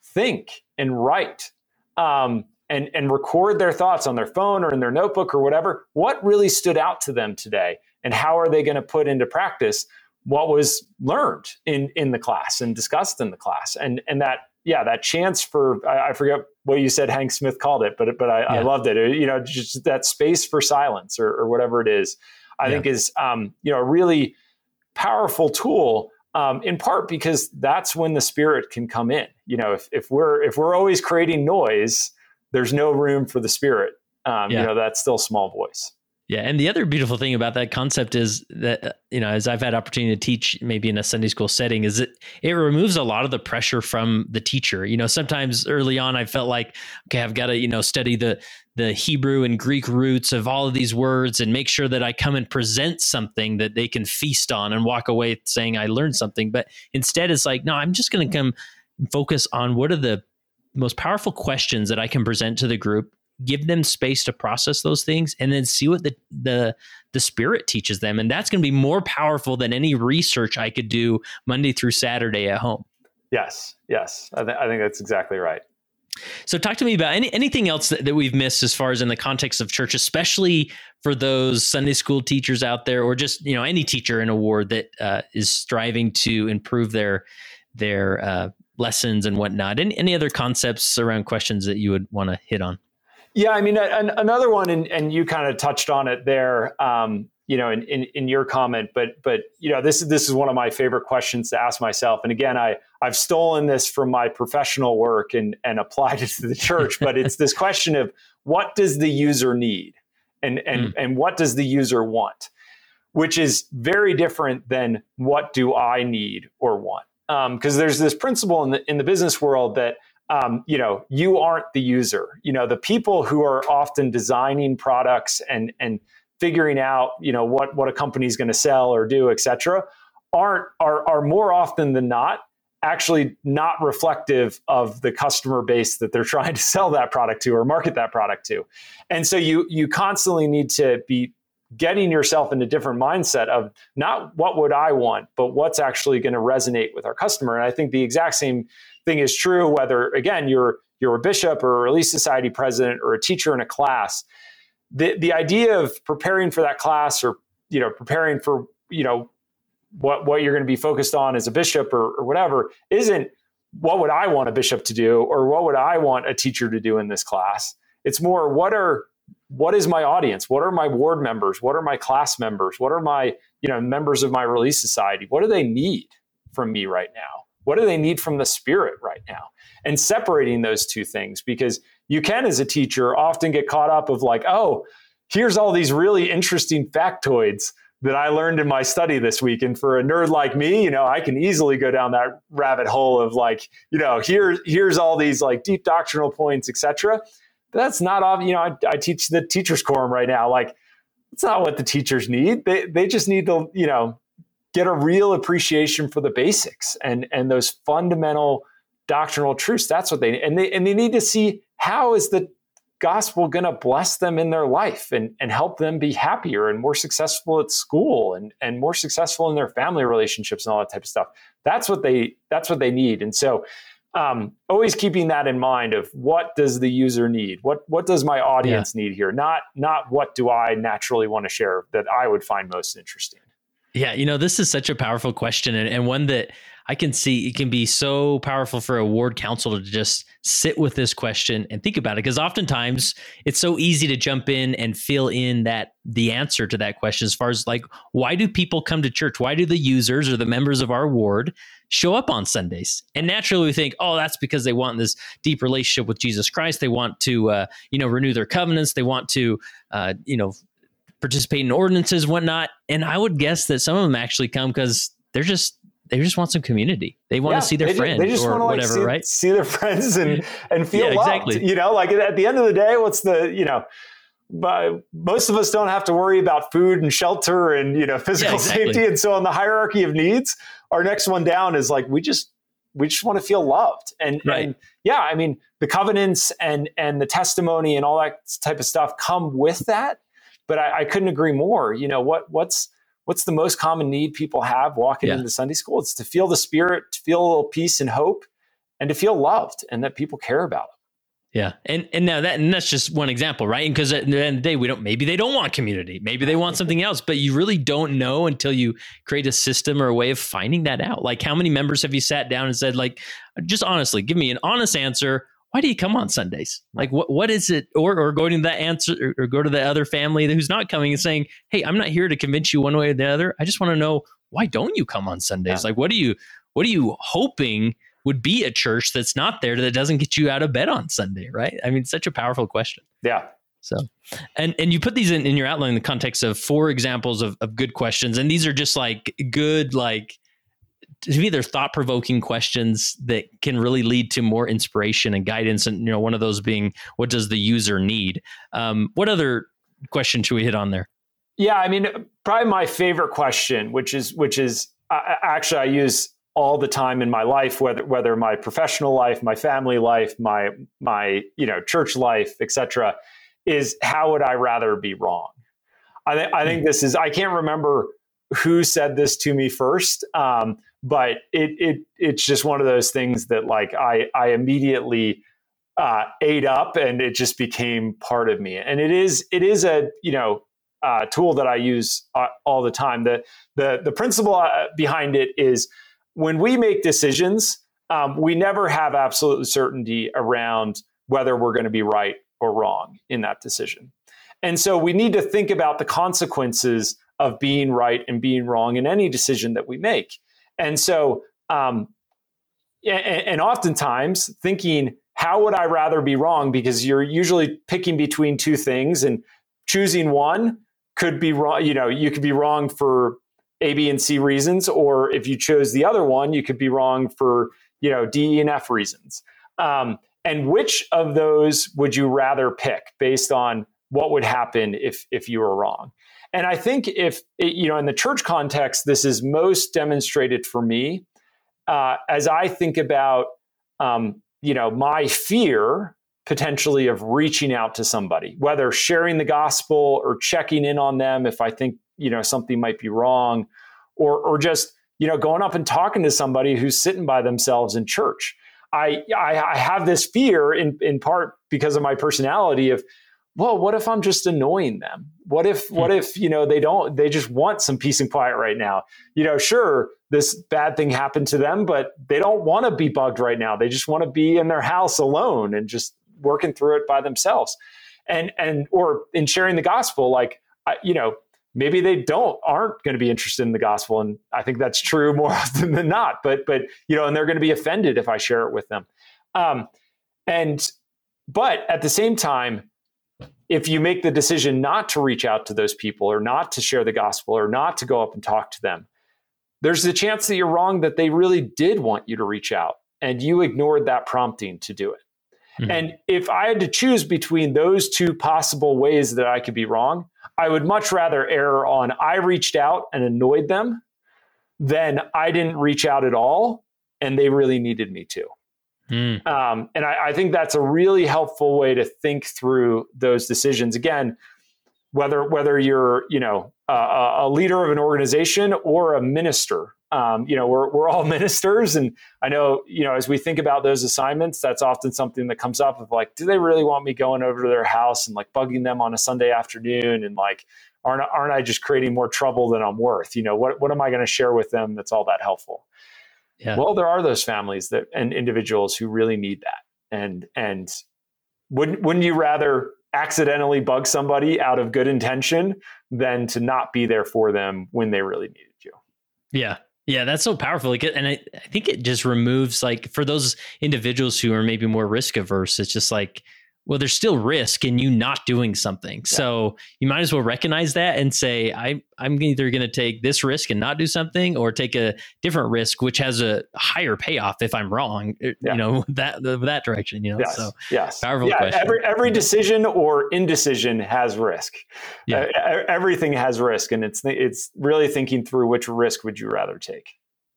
think and write um, and, and record their thoughts on their phone or in their notebook or whatever. What really stood out to them today? And how are they going to put into practice what was learned in, in the class and discussed in the class? And, and that yeah, that chance for I, I, forget what you said Hank Smith called it, but but I, yeah. I loved it. You know, just that space for silence or, or whatever it is, I yeah. think is um, you know a really powerful tool. Um, in part because that's when the spirit can come in. You know, if, if we're if we're always creating noise, there's no room for the spirit. Um, yeah. You know, that still small voice. Yeah, and the other beautiful thing about that concept is that uh, you know, as I've had opportunity to teach, maybe in a Sunday school setting, is it it removes a lot of the pressure from the teacher. You know, sometimes early on, I felt like, okay, I've got to you know study the the Hebrew and Greek roots of all of these words and make sure that I come and present something that they can feast on and walk away saying I learned something. But instead, it's like, no, I'm just going to come focus on what are the most powerful questions that I can present to the group give them space to process those things and then see what the the the spirit teaches them. And that's going to be more powerful than any research i could do monday through saturday at home. Yes yes. I, th- I think that's exactly right. So talk to me about any, anything else that, that we've missed as far as in the context of church especially for those sunday school teachers out there or just you know any teacher in a ward that uh, is striving to improve their their uh, lessons and whatnot. Any, any other concepts around questions that you would want to hit on yeah, I mean, an, another one, and, and you kind of touched on it there, um, you know, in, in, in, your comment, but but you know, this is this is one of my favorite questions to ask myself. And again, I I've stolen this from my professional work and and applied it to the church. but it's this question of what does the user need, and and mm. and what does the user want, which is very different than what do I need or want. Because um, there's this principle in the in the business world that um, you know, you aren't the user. You know, the people who are often designing products and and figuring out, you know, what what a company is going to sell or do, et cetera, aren't are are more often than not actually not reflective of the customer base that they're trying to sell that product to or market that product to. And so you you constantly need to be getting yourself in a different mindset of not what would I want, but what's actually going to resonate with our customer. And I think the exact same thing is true whether again you're you're a bishop or a relief society president or a teacher in a class the the idea of preparing for that class or you know preparing for you know what what you're going to be focused on as a bishop or, or whatever isn't what would I want a bishop to do or what would I want a teacher to do in this class. It's more what are what is my audience? What are my ward members? What are my class members? What are my you know members of my relief society? What do they need from me right now what do they need from the spirit right now? And separating those two things because you can, as a teacher, often get caught up of like, oh, here's all these really interesting factoids that I learned in my study this week. And for a nerd like me, you know, I can easily go down that rabbit hole of like, you know, here, here's all these like deep doctrinal points, etc. That's not, you know, I, I teach the teachers quorum right now. Like, it's not what the teachers need. They, they just need to, you know, get a real appreciation for the basics and and those fundamental doctrinal truths. That's what they and they and they need to see how is the gospel going to bless them in their life and, and help them be happier and more successful at school and, and more successful in their family relationships and all that type of stuff. That's what they that's what they need. And so um, always keeping that in mind of what does the user need? What what does my audience yeah. need here? Not not what do I naturally want to share that I would find most interesting. Yeah, you know, this is such a powerful question and, and one that I can see it can be so powerful for a ward council to just sit with this question and think about it. Because oftentimes it's so easy to jump in and fill in that the answer to that question as far as like, why do people come to church? Why do the users or the members of our ward show up on Sundays? And naturally we think, oh, that's because they want this deep relationship with Jesus Christ. They want to, uh, you know, renew their covenants. They want to, uh, you know, participate in ordinances, whatnot. And I would guess that some of them actually come because they're just they just want some community. They want yeah, to see their friends they just or want to, like, whatever, see, right? See their friends and and feel yeah, loved. exactly. You know, like at the end of the day, what's the you know. But most of us don't have to worry about food and shelter and you know physical Yeah, exactly. safety. And so on the hierarchy of needs, our next one down is like we just we just want to feel loved. And, Right. and yeah, I mean the covenants and and the testimony and all that type of stuff come with that. But I, I couldn't agree more. You know what what's what's the most common need people have walking Yeah. into Sunday school? It's to feel the spirit, to feel a little peace and hope, and to feel loved and that people care about them. Yeah, and and now that and that's just one example, right? And because at the end of the day, we don't maybe they don't want community, maybe they want something else, but you really don't know until you create a system or a way of finding that out. Like, how many members have you sat down and said, like, just honestly, give me an honest answer. Why do you come on Sundays? Like, what what is it? Or or going to that answer, or, or go to the other family who's not coming and saying, hey, I'm not here to convince you one way or the other. I just want to know why don't you come on Sundays? Yeah. Like, what are you what are you hoping? would be a church that's not there that doesn't get you out of bed on Sunday, right? I mean, such a powerful question. Yeah. So, and and you put these in, in your outline in the context of four examples of, of good questions, and these are just like good, like to me, they're thought provoking questions that can really lead to more inspiration and guidance. And you know, one of those being, what does the user need? Um, what other question should we hit on there? Yeah, I mean, probably my favorite question, which is which is uh, actually I use all the time in my life, whether whether my professional life, my family life, my my you know church life, etc., is how would I rather be wrong? I think I think this is I can't remember who said this to me first, um, but it it it's just one of those things that like I I immediately uh, ate up and it just became part of me, and it is it is a you know uh, tool that I use uh, all the time. The the the principle uh, behind it is when we make decisions, um, we never have absolute certainty around whether we're going to be right or wrong in that decision. And so we need to think about the consequences of being right and being wrong in any decision that we make. And so, um, and, and oftentimes thinking, how would I rather be wrong? Because you're usually picking between two things and choosing one could be wrong. You know, you could be wrong for a, B, and C reasons, or if you chose the other one, you could be wrong for you know D, E, and F reasons. Um, and which of those would you rather pick based on what would happen if if you were wrong? And I think if you know in the church context, this is most demonstrated for me uh, as I think about um, you know my fear potentially of reaching out to somebody, whether sharing the gospel or checking in on them if I think you know something might be wrong, or or just you know going up and talking to somebody who's sitting by themselves in church. I I, I have this fear in in part because of my personality of well what if i'm just annoying them? What if what if you know they don't they just want some peace and quiet right now? You know sure this bad thing happened to them but they don't want to be bugged right now. They just want to be in their house alone and just working through it by themselves. And and or in sharing the gospel like I, you know maybe they don't aren't going to be interested in the gospel and i think that's true more often than not but but you know and they're going to be offended if i share it with them. Um and but at the same time if you make the decision not to reach out to those people or not to share the gospel or not to go up and talk to them, there's a chance that you're wrong that they really did want you to reach out and you ignored that prompting to do it. Mm-hmm. And if I had to choose between those two possible ways that I could be wrong, I would much rather err on I reached out and annoyed them than I didn't reach out at all and they really needed me to. Mm. Um, and I, I, think that's a really helpful way to think through those decisions. Again, whether whether you're you know a, a leader of an organization or a minister, um, you know we're we're all ministers, and I know you know as we think about those assignments, that's often something that comes up of like, do they really want me going over to their house and like bugging them on a Sunday afternoon and like aren't aren't I just creating more trouble than I'm worth? You know what what am I going to share with them that's all that helpful? Yeah. Well, there are those families that and individuals who really need that. And and wouldn't wouldn't you rather accidentally bug somebody out of good intention than to not be there for them when they really needed you? Yeah. Yeah, that's so powerful. Like, and I, I think it just removes like for those individuals who are maybe more risk averse, it's just like, well, there's still risk in you not doing something. Yeah. So you might as well recognize that and say, I, I'm either going to take this risk and not do something or take a different risk, which has a higher payoff if I'm wrong, uh, yeah. you know, that, that direction, you know? Yes. So yes. powerful yeah, question. Every, every decision or indecision has risk. Yeah. Uh, everything has risk. And it's, it's really thinking through which risk would you rather take?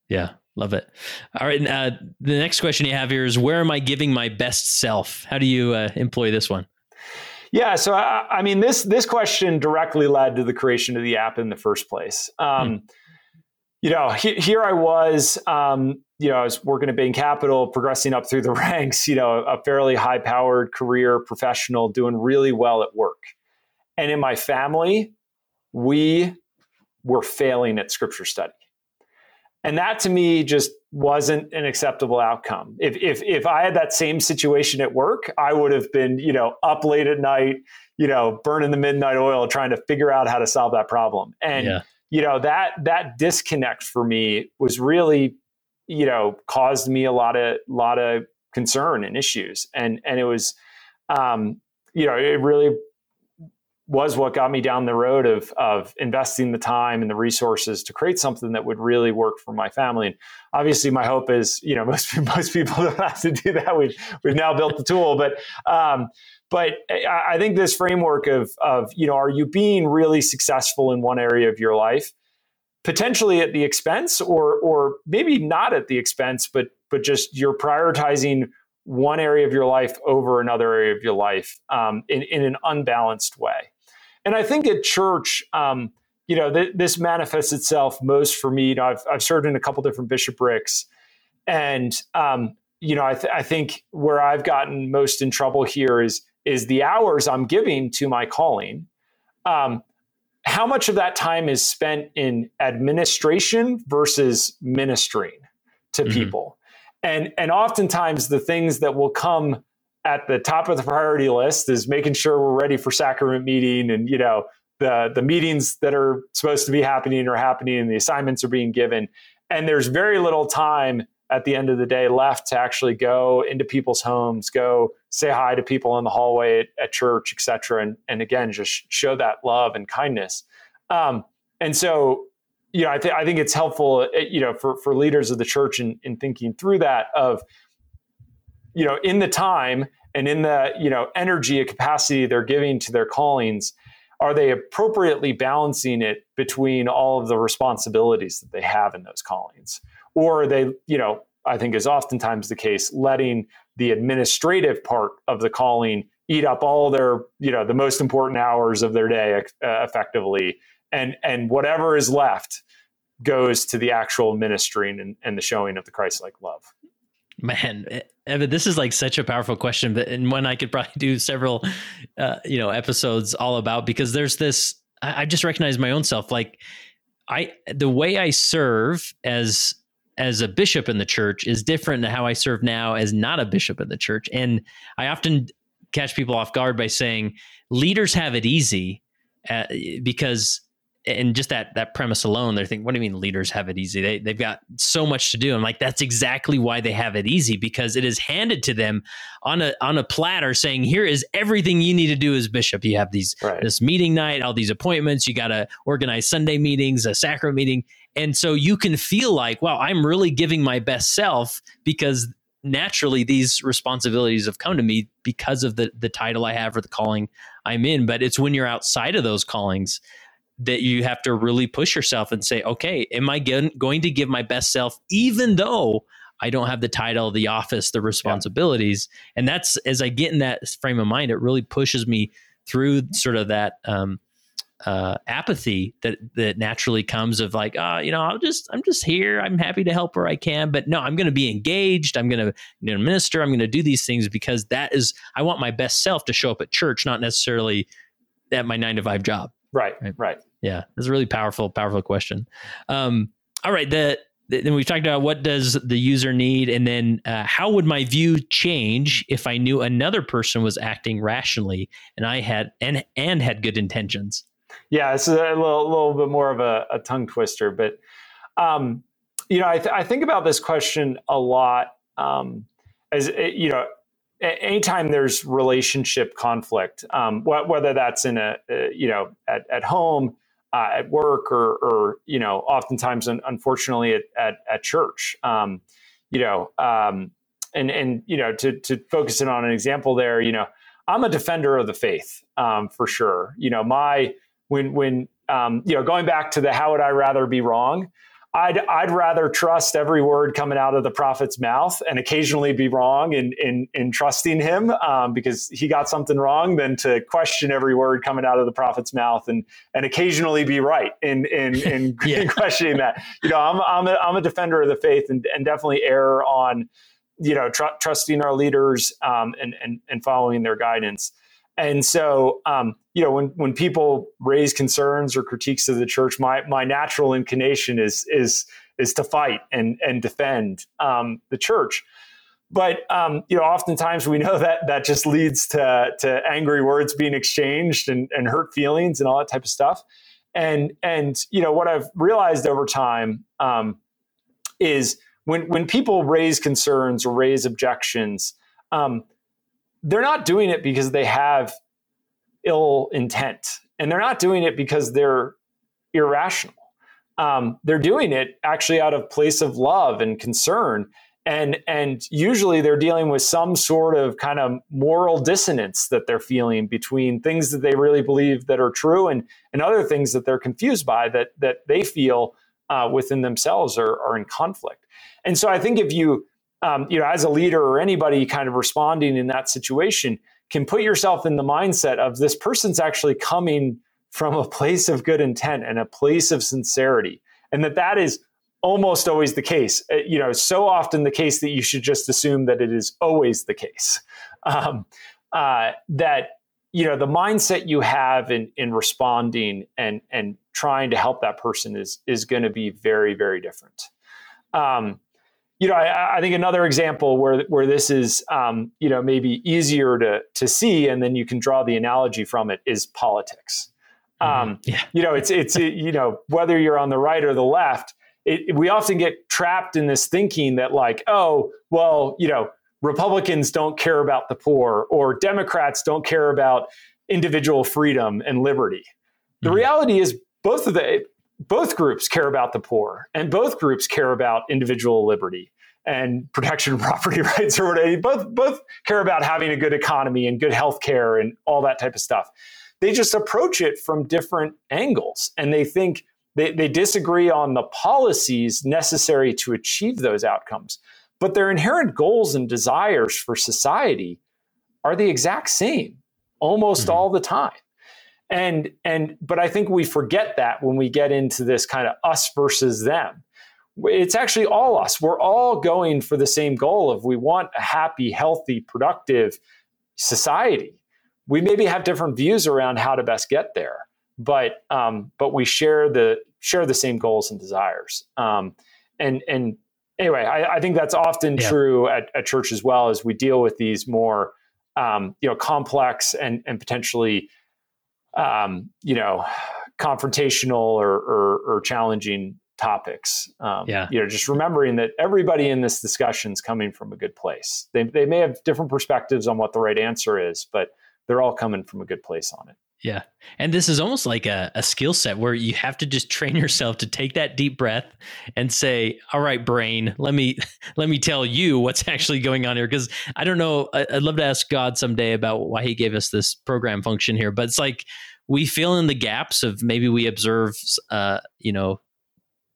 Yeah. Love it. All right. Uh, the next question you have here is where am I giving my best self? How do you uh, employ this one? Yeah, so I, I, mean, this this question directly led to the creation of the app in the first place. Um, hmm. You know, he, here I was. Um, you know, I was working at Bain Capital, progressing up through the ranks. You know, a fairly high powered career professional, doing really well at work. And in my family, we were failing at scripture study. And that to me just wasn't an acceptable outcome. If, if, if I had that same situation at work, I would have been, you know, up late at night, you know, burning the midnight oil, trying to figure out how to solve that problem. And, yeah. you know, that, that disconnect for me was really, you know, caused me a lot of, lot of concern and issues. And, and it was, um, you know, it really was what got me down the road of of investing the time and the resources to create something that would really work for my family. And obviously, my hope is, you know, most most people don't have to do that. We've we've now built the tool, but um, but I think this framework of of you know, are you being really successful in one area of your life, potentially at the expense, or or maybe not at the expense, but but just you're prioritizing one area of your life over another area of your life um, in, in an unbalanced way. And I think at church, um, you know, th- this manifests itself most for me. You know, I've, I've served in a couple different bishoprics, and um, you know, I, th- I think where I've gotten most in trouble here is is the hours I'm giving to my calling. Um, how much of that time is spent in administration versus ministering to mm-hmm. people? And and oftentimes the things that will come at the top of the priority list is making sure we're ready for sacrament meeting and you know the the meetings that are supposed to be happening are happening and the assignments are being given. And there's very little time at the end of the day left to actually go into people's homes go say hi to people in the hallway at, at church etc and, and again just show that love and kindness. Um, and so you know I, th- I think it's helpful eh, you know for, for leaders of the church in, in thinking through that of you know in the time and in the you know energy and capacity they're giving to their callings are they appropriately balancing it between all of the responsibilities that they have in those callings? Or are they you know i think is oftentimes the case letting the administrative part of the calling eat up all their you know the most important hours of their day uh, effectively and and whatever is left goes to the actual ministering and, and the showing of the christ-like love Man, Evan, this is like such a powerful question, but and one I could probably do several, uh, you know, episodes all about because there's this. I, I just recognize my own self, like I the way I serve as as a bishop in the church is different than how I serve now as not a bishop in the church, and I often catch people off guard by saying leaders have it easy uh, because and just that that premise alone, they're thinking, what do you mean leaders have it easy? They they've got so much to do. I'm like, that's exactly why they have it easy because it is handed to them on a on a platter, saying, here is everything you need to do as bishop. You have these right. this meeting night, all these appointments. You got to organize Sunday meetings, a sacrament meeting, and so you can feel like, wow, I'm really giving my best self because naturally these responsibilities have come to me because of the the title I have or the calling I'm in. But it's when you're outside of those callings that you have to really push yourself and say, okay, am I going to give my best self, even though I don't have the title, the office, the responsibilities? Yeah. And that's as I get in that frame of mind, it really pushes me through sort of that um, uh, apathy that that naturally comes of like, oh, you know, I'll just I'm just here. I'm happy to help where I can, but no, I'm going to be engaged. I'm going to you know, minister. I'm going to do these things because that is I want my best self to show up at church, not necessarily at my nine to five job. Right, right. right. Yeah, it's a really powerful, powerful question. Um, all right, the then we've talked about what does the user need, and then uh, how would my view change if I knew another person was acting rationally and I had and and had good intentions. Yeah, it's a little, little bit more of a, a tongue twister, but um, you know, I, th- I, think about this question a lot. Um, as you know, anytime there's relationship conflict, um, wh- whether that's in a, uh, you know, at, at home, uh, at work, or, or, you know, oftentimes, unfortunately, at, at, at church, um, you know, um, and, and, you know, to, to focus in on an example there, you know, I'm a defender of the faith um, for sure. You know, my, when, when, um, you know, going back to the how would I rather be wrong, I'd I'd rather trust every word coming out of the prophet's mouth and occasionally be wrong in in, in trusting him um, because he got something wrong than to question every word coming out of the prophet's mouth and and occasionally be right in in in, yeah. in questioning that. You know, I'm I'm a, I'm a defender of the faith and, and definitely err on you know tr- trusting our leaders um, and and and following their guidance. And so, um, you know, when when people raise concerns or critiques of the church, my my natural inclination is is is to fight and and defend um, the church. But um, you know, oftentimes we know that that just leads to to angry words being exchanged and, and hurt feelings and all that type of stuff. And and you know what I've realized over time um, is when when people raise concerns or raise objections, um, they're not doing it because they have ill intent. And they're not doing it because they're irrational. Um, they're doing it actually out of place of love and concern. And and usually they're dealing with some sort of kind of moral dissonance that they're feeling between things that they really believe that are true and and other things that they're confused by that that they feel uh, within themselves are, are in conflict. And so i think if you um, you know, as a leader or anybody kind of responding in that situation, can put yourself in the mindset of this person's actually coming from a place of good intent and a place of sincerity, and that that is almost always the case. Uh, you know, so often the case that you should just assume that it is always the case. Um, uh, that you know the mindset you have in in responding and and trying to help that person is is going to be very very different. Um, you know, I, I, think another example where where this is, um, you know, maybe easier to to see, and then you can draw the analogy from it is politics. Mm-hmm. Um, yeah. You know, it's it's it, you know whether you're on the right or the left, it, we often get trapped in this thinking that like, oh, well, you know, Republicans don't care about the poor, or Democrats don't care about individual freedom and liberty. The mm-hmm. reality is both of the both groups care about the poor and both groups care about individual liberty and protection of property rights or whatever. Both both care about having a good economy and good health care and all that type of stuff. They just approach it from different angles and they think they, they disagree on the policies necessary to achieve those outcomes. But their inherent goals and desires for society are the exact same almost mm-hmm. all the time and and but i think we forget that when we get into this kind of us versus them. It's actually all us. We're all going for the same goal of we want a happy healthy productive society. We maybe have different views around how to best get there but um, but we share the share the same goals and desires. Um, and and anyway I, I think that's often yeah. true at, at, church as well as we deal with these more um, you know complex and and potentially um, you know, confrontational or, or, or challenging topics. Um, yeah. You know, just remembering that everybody in this discussion is coming from a good place. They, they may have different perspectives on what the right answer is, but they're all coming from a good place on it. Yeah. And this is almost like a, a skill set where you have to just train yourself to take that deep breath and say, all right, brain, let me let me tell you what's actually going on here. Cause I don't know. I, I'd love to ask God someday about why he gave us this program function here. But it's like we fill in the gaps of maybe we observe uh, you know,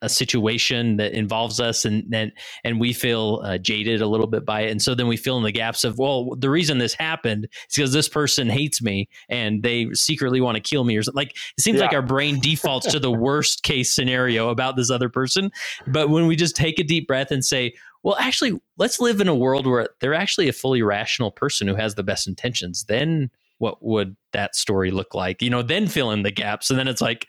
a situation that involves us and and, and we feel uh, jaded a little bit by it. And so then we fill in the gaps of well the reason this happened is because this person hates me and they secretly want to kill me or something like it seems yeah. like our brain defaults to the worst case scenario about this other person. But when we just take a deep breath and say well actually let's live in a world where they're actually a fully rational person who has the best intentions then what would that story look like? You know then fill in the gaps. And then it's like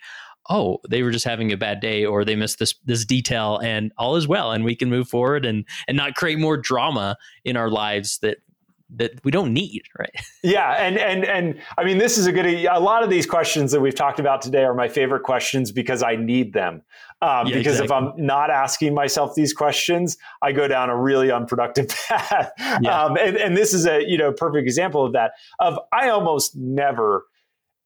oh, they were just having a bad day or they missed this this detail and all is well and we can move forward and and not create more drama in our lives that that we don't need, right? Yeah, and and and I mean, this is a good. A lot of these questions that we've talked about today are my favorite questions because I need them. Um, yeah, because exactly. if I'm not asking myself these questions, I go down a really unproductive path. Yeah. Um, and, and this is a you know perfect example of that. Of I almost never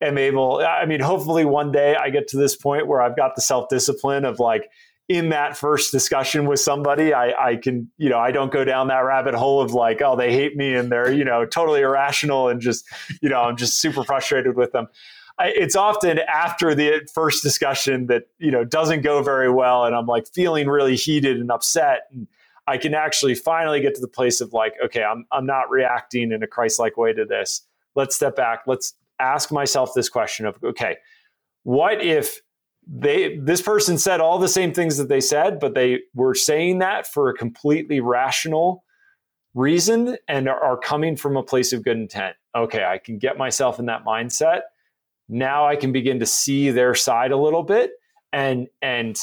am able. I mean, hopefully one day I get to this point where I've got the self discipline of like in that first discussion with somebody, I, I can, you know, I don't go down that rabbit hole of like, oh, they hate me and they're, you know, totally irrational and just, you know, I'm just super frustrated with them. I, it's often after the first discussion that, you know, doesn't go very well and I'm like feeling really heated and upset. And I can actually finally get to the place of like, okay, I'm, I'm not reacting in a Christ like way to this. Let's step back. Let's ask myself this question of, okay, what if they this person said all the same things that they said but they were saying that for a completely rational reason and are, coming from a place of good intent? Okay i can get myself in that mindset. Now i can begin to see their side a little bit and and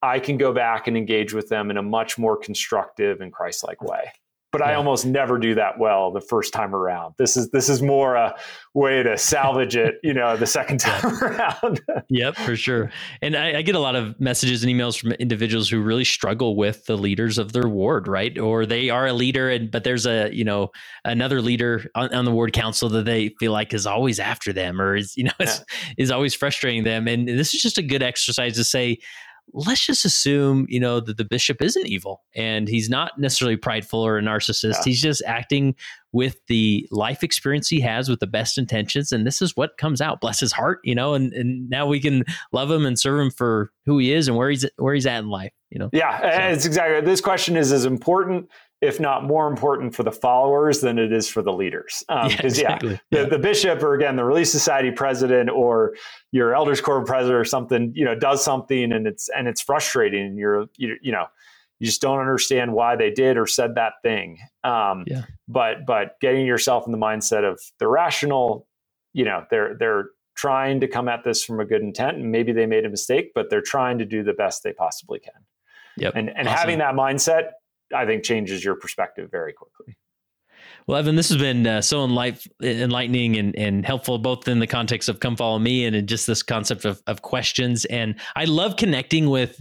i can go back and engage with them in a much more constructive and christ-like way but yeah. I almost never do that well the first time around. This is this is more a way to salvage it, you know, the second time around. yep, for sure. And I, I, get a lot of messages and emails from individuals who really struggle with the leaders of their ward, right? Or they are a leader, and but there's a you know another leader on, on the ward council that they feel like is always after them, or is you know is, is always frustrating them. And this is just a good exercise to say let's just assume, you know, that the bishop isn't evil and he's not necessarily prideful or a narcissist. Yeah. He's just acting with the life experience he has with the best intentions. And this is what comes out. Bless his heart, you know, and, and now we can love him and serve him for who he is and where he's where he's at in life, you know. Yeah, so. it's exactly this question is as important if not more important for the followers than it is for the leaders. Because, um, yeah, exactly. yeah, the, the, bishop or again, the Relief Society president or your elders quorum president or something, you know, does something and it's, and it's frustrating and you're, you, you know, you just don't understand why they did or said that thing. Um, yeah. But, but getting yourself in the mindset of the rational, you know, they're, they're trying to come at this from a good intent and maybe they made a mistake, but they're trying to do the best they possibly can. Yep. And, and awesome. having that mindset I think changes your perspective very quickly. Well, Evan, this has been uh, so enlight- enlightening and, and helpful, both in the context of "Come Follow Me" and just this concept of, of questions. And I love connecting with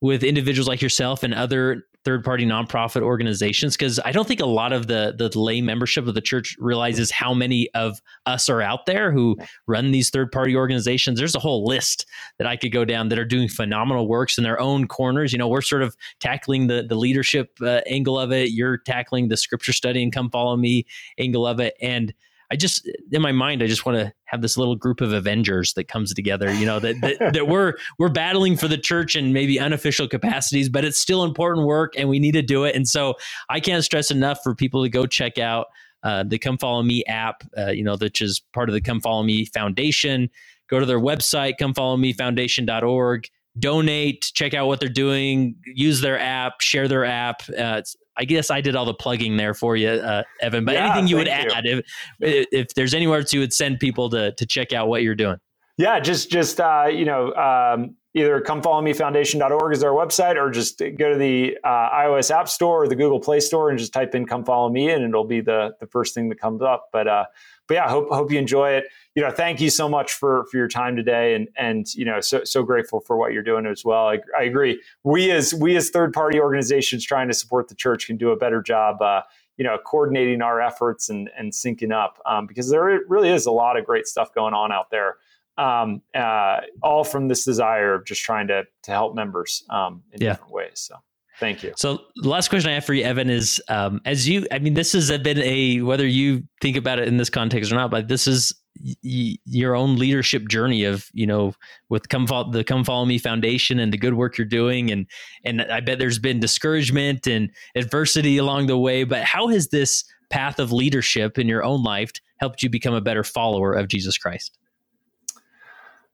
with individuals like yourself and other third party nonprofit organizations because I don't think a lot of the the lay membership of the church realizes how many of us are out there who run these third party organizations. There's a whole list that I could go down that are doing phenomenal works in their own corners. You know, we're sort of tackling the the leadership uh, angle of it. You're tackling the scripture study and come follow me angle of it, and I just in my mind, I just want to have this little group of Avengers that comes together. You know that, that that, we're we're battling for the church in maybe unofficial capacities, but it's still important work, and we need to do it. And so I can't stress enough for people to go check out uh, the Come Follow Me app. Uh, you know, which is part of the Come Follow Me Foundation. Go to their website, comefollowmefoundation.org donate, check out what they're doing, use their app, share their app. Uh, I guess I did all the plugging there for you, uh, Evan. But yeah, anything you would you. add, if, if there's anywhere to you would send people to to check out what you're doing. Yeah, just just uh, you know, um, either comefollowmefoundation.org is our website, or just go to the uh, iOS App Store or the Google Play Store and just type in "Come Follow Me," and it'll be the the first thing that comes up. But uh, but yeah, hope hope you enjoy it. You know, thank you so much for for your time today, and and you know, so so grateful for what you're doing as well. I, I agree. We as we as third party organizations trying to support the church can do a better job. Uh, you know, coordinating our efforts and and syncing up um, because there really is a lot of great stuff going on out there. Um, uh, all from this desire of just trying to to help members um, in yeah. different ways. So. Thank you. So the last question I have for you, Evan, is um, as you, I mean, this has been a, whether you think about it in this context or not, but this is y- your own leadership journey of, you know, with come follow, the Come Follow Me Foundation and the good work you're doing. And, and I bet there's been discouragement and adversity along the way, but how has this path of leadership in your own life helped you become a better follower of Jesus Christ?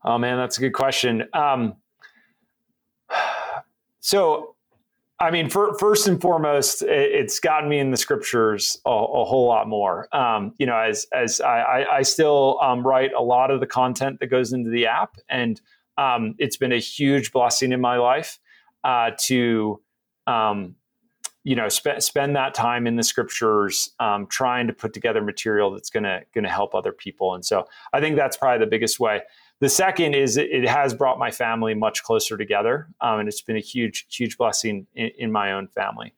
Oh man, that's a good question. Um, so I mean, for, first and foremost, it's gotten me in the scriptures a, a whole lot more. Um, you know, as as I, I still um, write a lot of the content that goes into the app, and um, it's been a huge blessing in my life uh, to um, you know sp- spend that time in the scriptures um, trying to put together material that's going to help other people and so i think that's probably the biggest way the second is it has brought my family much closer together um, and it's been a huge huge blessing in, in my own family.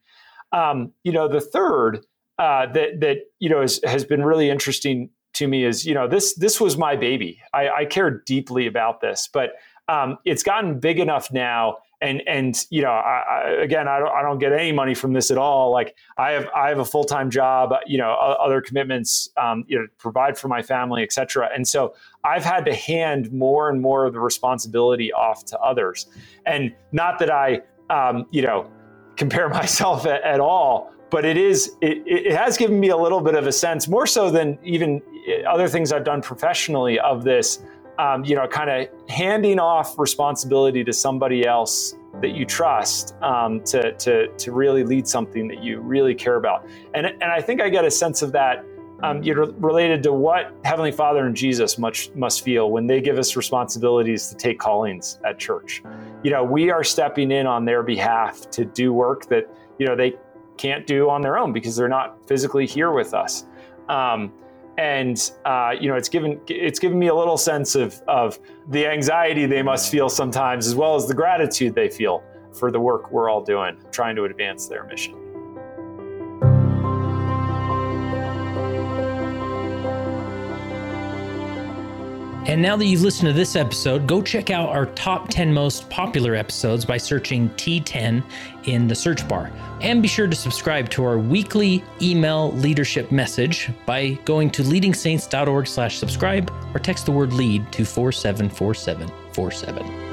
Um, you know the third uh, that that you know is, has been really interesting to me is you know this this was my baby. I, I care deeply about this but um, it's gotten big enough now and and you know I, I, again I don't, I don't get any money from this at all. Like i have i have a full-time job you know other commitments um, you know provide for my family etc and so i've had to hand more and more of the responsibility off to others and not that i um, you know compare myself at, at, all but it is it, it has given me a little bit of a sense more so than even other things i've done professionally of this um, you know, kind of handing off responsibility to somebody else that you trust um, to, to, to really lead something that you really care about. And, and I think I get a sense of that um, you know, related to what Heavenly Father and Jesus much must feel when they give us responsibilities to take callings at church. You know, we are stepping in on their behalf to do work that, you know, they can't do on their own because they're not physically here with us. Um, and uh, you know it's given it's given me a little sense of of the anxiety they must feel sometimes as well as the gratitude they feel for the work we're all doing trying to advance their mission And now that you've listened to this episode, go check out our top 10 most popular episodes by searching T10 in the search bar. And be sure to subscribe to our weekly email leadership message by going to leadingsaints.org slash subscribe or text the word lead to 474747.